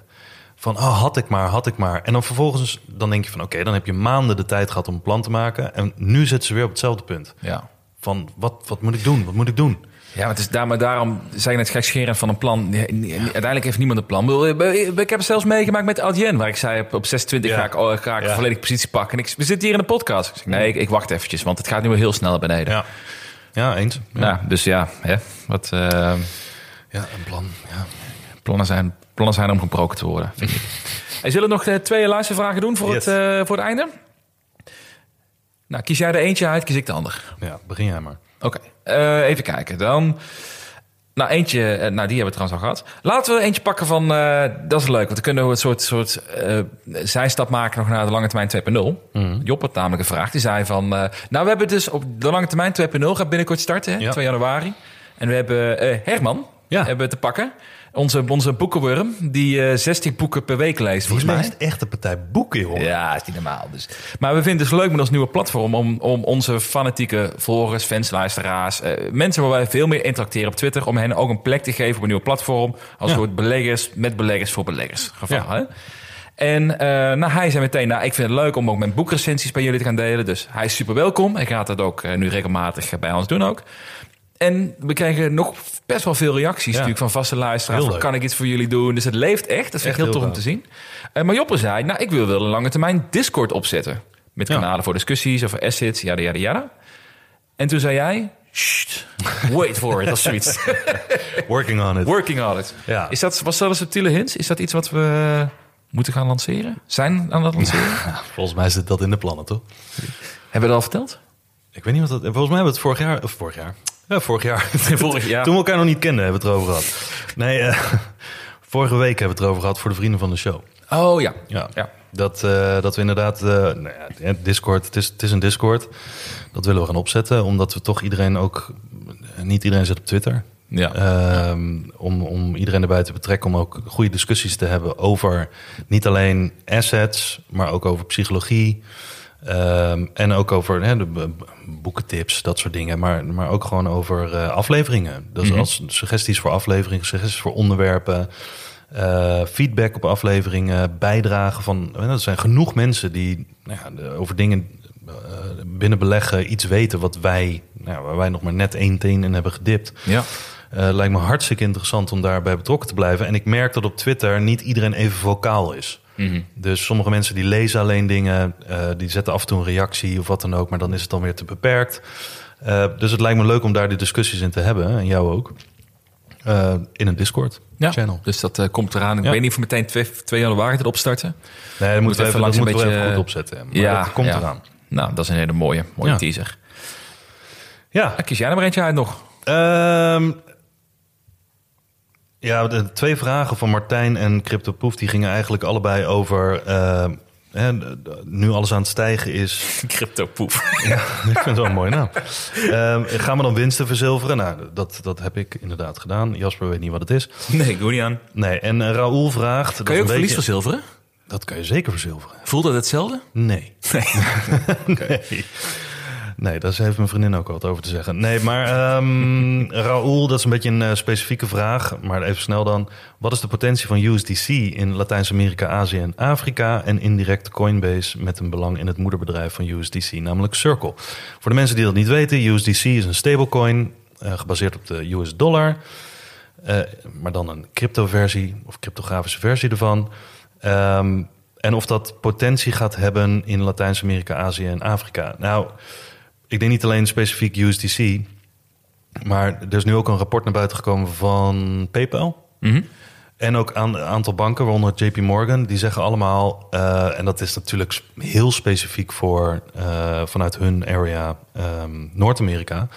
Van, oh, had ik maar, had ik maar. En dan vervolgens, dan denk je van, oké, dan heb je maanden de tijd gehad om een plan te maken. En nu zitten ze weer op hetzelfde punt. Ja. Van, wat, wat moet ik doen? Wat moet ik doen? Ja, maar, het is daar, maar daarom zei ik net gekscherend van een plan. Uiteindelijk heeft niemand een plan. Ik bedoel, Ik heb het zelfs meegemaakt met Adyen, waar ik zei op, op 26 Ja. ga ik, oh, ga ik Ja. volledig positie pakken. En ik, we zitten hier in de podcast. Ik zeg, nee, ik, ik wacht eventjes, want het gaat nu wel heel snel naar beneden. Ja, ja eens. Ja, Nou, dus ja, hè, wat eh, ja een plan. Ja. Plannen, zijn, plannen zijn om gebroken te worden, vind ik. Hey, zullen we nog eh, twee luistervragen doen voor, Yes. het, eh, voor het einde? Nou, kies jij er eentje uit, kies ik de ander. ja, begin jij maar. Oké, eh, even kijken. Dan. Nou, eentje, nou, die hebben we trouwens al gehad. Laten we eentje pakken van, eh, dat is leuk, want dan kunnen we een soort, soort zijstap maken nog naar de lange termijn 2.0. Mhm. Job had namelijk gevraagd, die zei van, nou, we hebben dus op de lange termijn 2.0 gaat binnenkort starten, hè, Ja. 2 januari. En we hebben eh, Herman, Ja. hebben we te pakken. Onze, onze boekenworm, die eh 60 boeken per week leest, volgens mij. leest echt een partij boeken, jongen. Ja, is niet normaal. Dus. Maar we vinden het dus leuk met ons nieuwe platform om, om onze fanatieke volgers, fans, luisteraars, eh, mensen waar wij veel meer interacteren op Twitter, om hen ook een plek te geven op een nieuwe platform. Als Ja. soort beleggers met beleggers voor beleggers. Geval, Ja. En eh, nou, hij zei meteen, nou, ik vind het leuk om ook mijn boekrecensies bij jullie te gaan delen. Dus hij is super welkom. Hij gaat dat ook nu regelmatig bij ons doen ook. En we krijgen nog best wel veel reacties natuurlijk van vaste luisteraars. Van, kan ik iets voor jullie doen? Dus het leeft echt. Dat vind ik heel heel tof om te zien. Eh, maar Joppe zei, nou, ik wil wel een lange termijn Discord opzetten. Met Ja. kanalen voor discussies over assets, yada, yada, yada. En toen zei jij, "Sst, wait for it, of zoiets. Working on it. Working on it. Ja. Is dat, was dat een subtiele hint? Is dat iets wat we moeten gaan lanceren? Zijn aan het lanceren? Ja, volgens mij zit dat in de plannen, toch? Hebben we dat al verteld? Ik weet niet wat dat... Volgens mij hebben we het vorig jaar... Of vorig jaar? Ja, vorig jaar. Vorig jaar. Toen we elkaar nog niet kenden, hebben we het erover gehad. Nee, eh, vorige week hebben we het erover gehad voor de vrienden van de show. Oh ja. Ja, Ja. Dat, eh, dat we inderdaad... eh, nou ja, Discord, het is, het is een Discord. Dat willen we gaan opzetten, omdat we toch iedereen ook... Niet iedereen zit op Twitter. Ja. Ehm, om, om iedereen erbij te betrekken, om ook goede discussies te hebben over niet alleen assets, maar ook over psychologie. Ehm, en ook over hè, de boekentips, dat soort dingen. Maar, maar ook gewoon over eh, afleveringen. Dus Mhm. als suggesties voor afleveringen, suggesties voor onderwerpen. eh, feedback op afleveringen, bijdragen van. Er zijn genoeg mensen die nou ja, over dingen eh, binnen beleggen iets weten wat wij, nou, waar wij nog maar net één teen in hebben gedipt. Ja. Lijkt me hartstikke interessant om daarbij betrokken te blijven. En ik merk dat op Twitter niet iedereen even vocaal is. Mhm. Dus sommige mensen die lezen alleen dingen, eh, die zetten af en toe een reactie of wat dan ook, maar dan is het dan weer te beperkt. Eh, dus het lijkt me leuk om daar die discussies in te hebben, en jou ook, eh, in een Discord Ja, channel. dus dat komt eraan. Ik Ja. weet niet of we meteen 2, 2 januari het opstarten. Nee, dat moeten we even langs een moeten we beetje, even goed opzetten. Maar dat komt ja. eraan. Nou, dat is een hele mooie, mooie Ja. teaser. Ja, Dan kies jij er maar eentje uit nog. Ehm, ja, de twee vragen van Martijn en CryptoPoef... die gingen eigenlijk allebei over... d- nu alles aan het stijgen is... Crypto poep. ik vind het wel een mooie naam. Ehm, gaan we dan winsten verzilveren? Nou, dat, dat heb ik inderdaad gedaan. Jasper weet niet wat het is. Nee, ik doe niet aan. Nee, en uh, Raoul vraagt... Kan je ook een verlies beetje- verzilveren? Dat kan je zeker verzilveren. Voelt dat hetzelfde? Nee. nee. Nee, daar heeft mijn vriendin ook wat over te zeggen. Nee, maar ehm Raoul, dat is een beetje een eh, specifieke vraag. Maar even snel dan. Wat is de potentie van USDC in Latijns-Amerika, Azië en Afrika? En indirect Coinbase met een belang in het moederbedrijf van USDC, namelijk Circle. Voor de mensen die dat niet weten, USDC is een stablecoin eh, gebaseerd op de US dollar. Eh, maar dan een crypto-versie of cryptografische versie ervan. Ehm, en of dat potentie gaat hebben in Latijns-Amerika, Azië en Afrika. Nou, ik denk niet alleen specifiek USDC. Maar er is nu ook een rapport naar buiten gekomen van PayPal. Mhm. En ook aan een aantal banken, waaronder JP Morgan, die zeggen allemaal, eh, en dat is natuurlijk heel specifiek voor eh, vanuit hun area ehm, Noord-Amerika,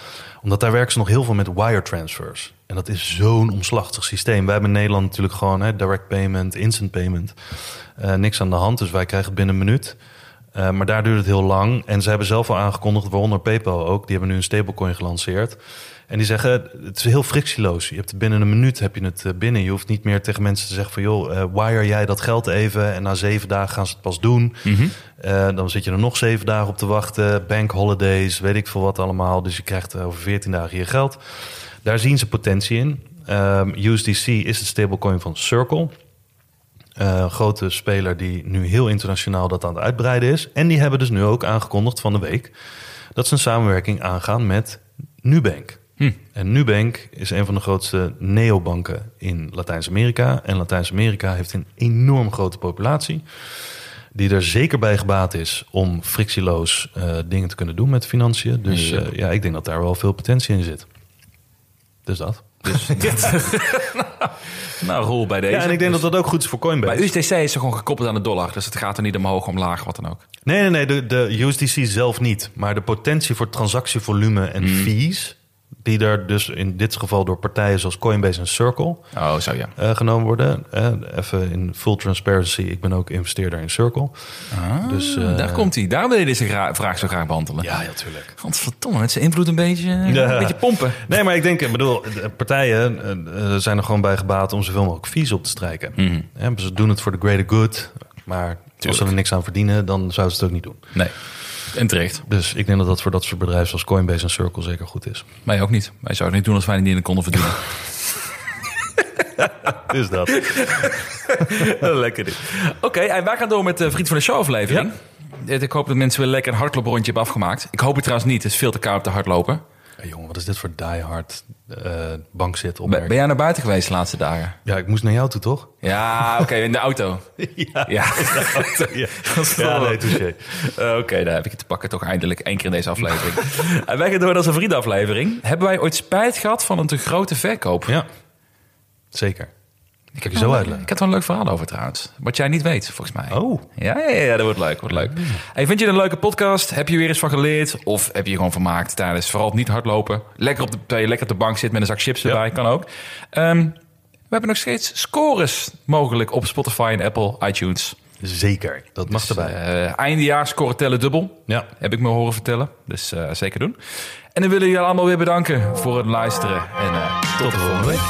omdat daar werken ze nog heel veel met wire transfers. En dat is zo'n omslachtig systeem. Wij hebben in Nederland natuurlijk gewoon hè, direct payment, instant payment, Eh, niks aan de hand, dus wij krijgen het binnen een minuut. Eh, maar daar duurt het heel lang. En ze hebben zelf al aangekondigd, waaronder PayPal ook. Die hebben nu een stablecoin gelanceerd. En die zeggen, het is heel frictieloos. Je hebt het binnen een minuut heb je het eh, binnen. Je hoeft niet meer tegen mensen te zeggen van... joh, eh, wire jij dat geld even en na zeven dagen gaan ze het pas doen. Mhm. Dan zit je er nog zeven dagen op te wachten. Bank holidays, weet ik veel wat allemaal. Dus je krijgt over veertien dagen je geld. Daar zien ze potentie in. Ehm, USDC is het stablecoin van Circle. Eh, een grote speler die nu heel internationaal dat aan het uitbreiden is. En die hebben dus nu ook aangekondigd van de week... dat ze een samenwerking aangaan met Nubank. Hm. En Nubank is een van de grootste neobanken in Latijns-Amerika. En Latijns-Amerika heeft een enorm grote populatie. Die er zeker bij gebaat is om frictieloos eh, dingen te kunnen doen met financiën. Dus ja. ja, ik denk dat daar wel veel potentie in zit. Dus dat. Nou, rol bij deze. Ja, en ik denk Dus dat dat ook goed is voor Coinbase. Bij USDC is er gewoon gekoppeld aan de dollar. Dus het gaat er niet omhoog, omlaag, wat dan ook. Nee, nee, nee, de, de USDC zelf niet. Maar de potentie voor transactievolume en fees... die er dus in dit geval door partijen zoals Coinbase en Circle Oh, zo ja. eh, genomen worden. Eh, even in full transparency, ik ben ook investeerder in Circle. dus, eh, Daar komt hij. Daarom wil je deze vraag zo graag behandelen. Ja, natuurlijk. Godverdomme, met zijn invloed een beetje, een beetje pompen. Nee, maar ik denk, ik bedoel, partijen zijn er gewoon bij gebaat om zoveel mogelijk fees op te strijken. Ja, ze doen het voor de greater good, maar als ze er niks aan verdienen, dan zouden ze het ook niet doen. Nee. En terecht. Dus ik denk dat dat voor dat soort bedrijven zoals Coinbase en Circle zeker goed is. Wij ook niet. Wij zouden het niet doen als wij niet in de konden verdienen. Is dat? Lekker dit. Oké, en wij gaan door met de Vriend van de Show aflevering. Ik hoop dat mensen weer lekker een hardlooprondje hebben afgemaakt. Ik hoop het trouwens niet. Het is veel te koud op te hardlopen. Ja, jongen, wat is dit voor diehard eh bankzit Ben, opmerking? ben jij naar buiten geweest de laatste dagen? Ja, ik moest naar jou toe, toch? Ja, oké, in de auto. ja. Ja, Ja, Dat is ja wel- nee, touché. Eh, Oké, daar heb ik het te pakken toch eindelijk één keer in deze aflevering. en wij gaan door naar onze vriendenaflevering. Hebben wij ooit spijt gehad van een te grote verkoop? Ja, zeker. Ik heb je zo een- uitleggen. Ik heb er een leuk verhaal over trouwens. Wat jij niet weet, volgens mij. Oh. Ja, ja, ja, dat wordt leuk. Wordt leuk. Hey, vind je het een leuke podcast? Heb je weer eens van geleerd? Of heb je je gewoon vermaakt tijdens vooral het niet hardlopen? Lekker op de, terwijl je lekker op de bank zit met een zak chips erbij, kan ook. Ehm, we hebben nog steeds scores mogelijk op Spotify en Apple, iTunes. Zeker, dat mag Dus, erbij. eh, eindejaars scoren tellen dubbel. Ja. Heb ik me horen vertellen. Dus eh, zeker doen. En dan willen jullie allemaal weer bedanken voor het luisteren. En eh, tot de volgende week.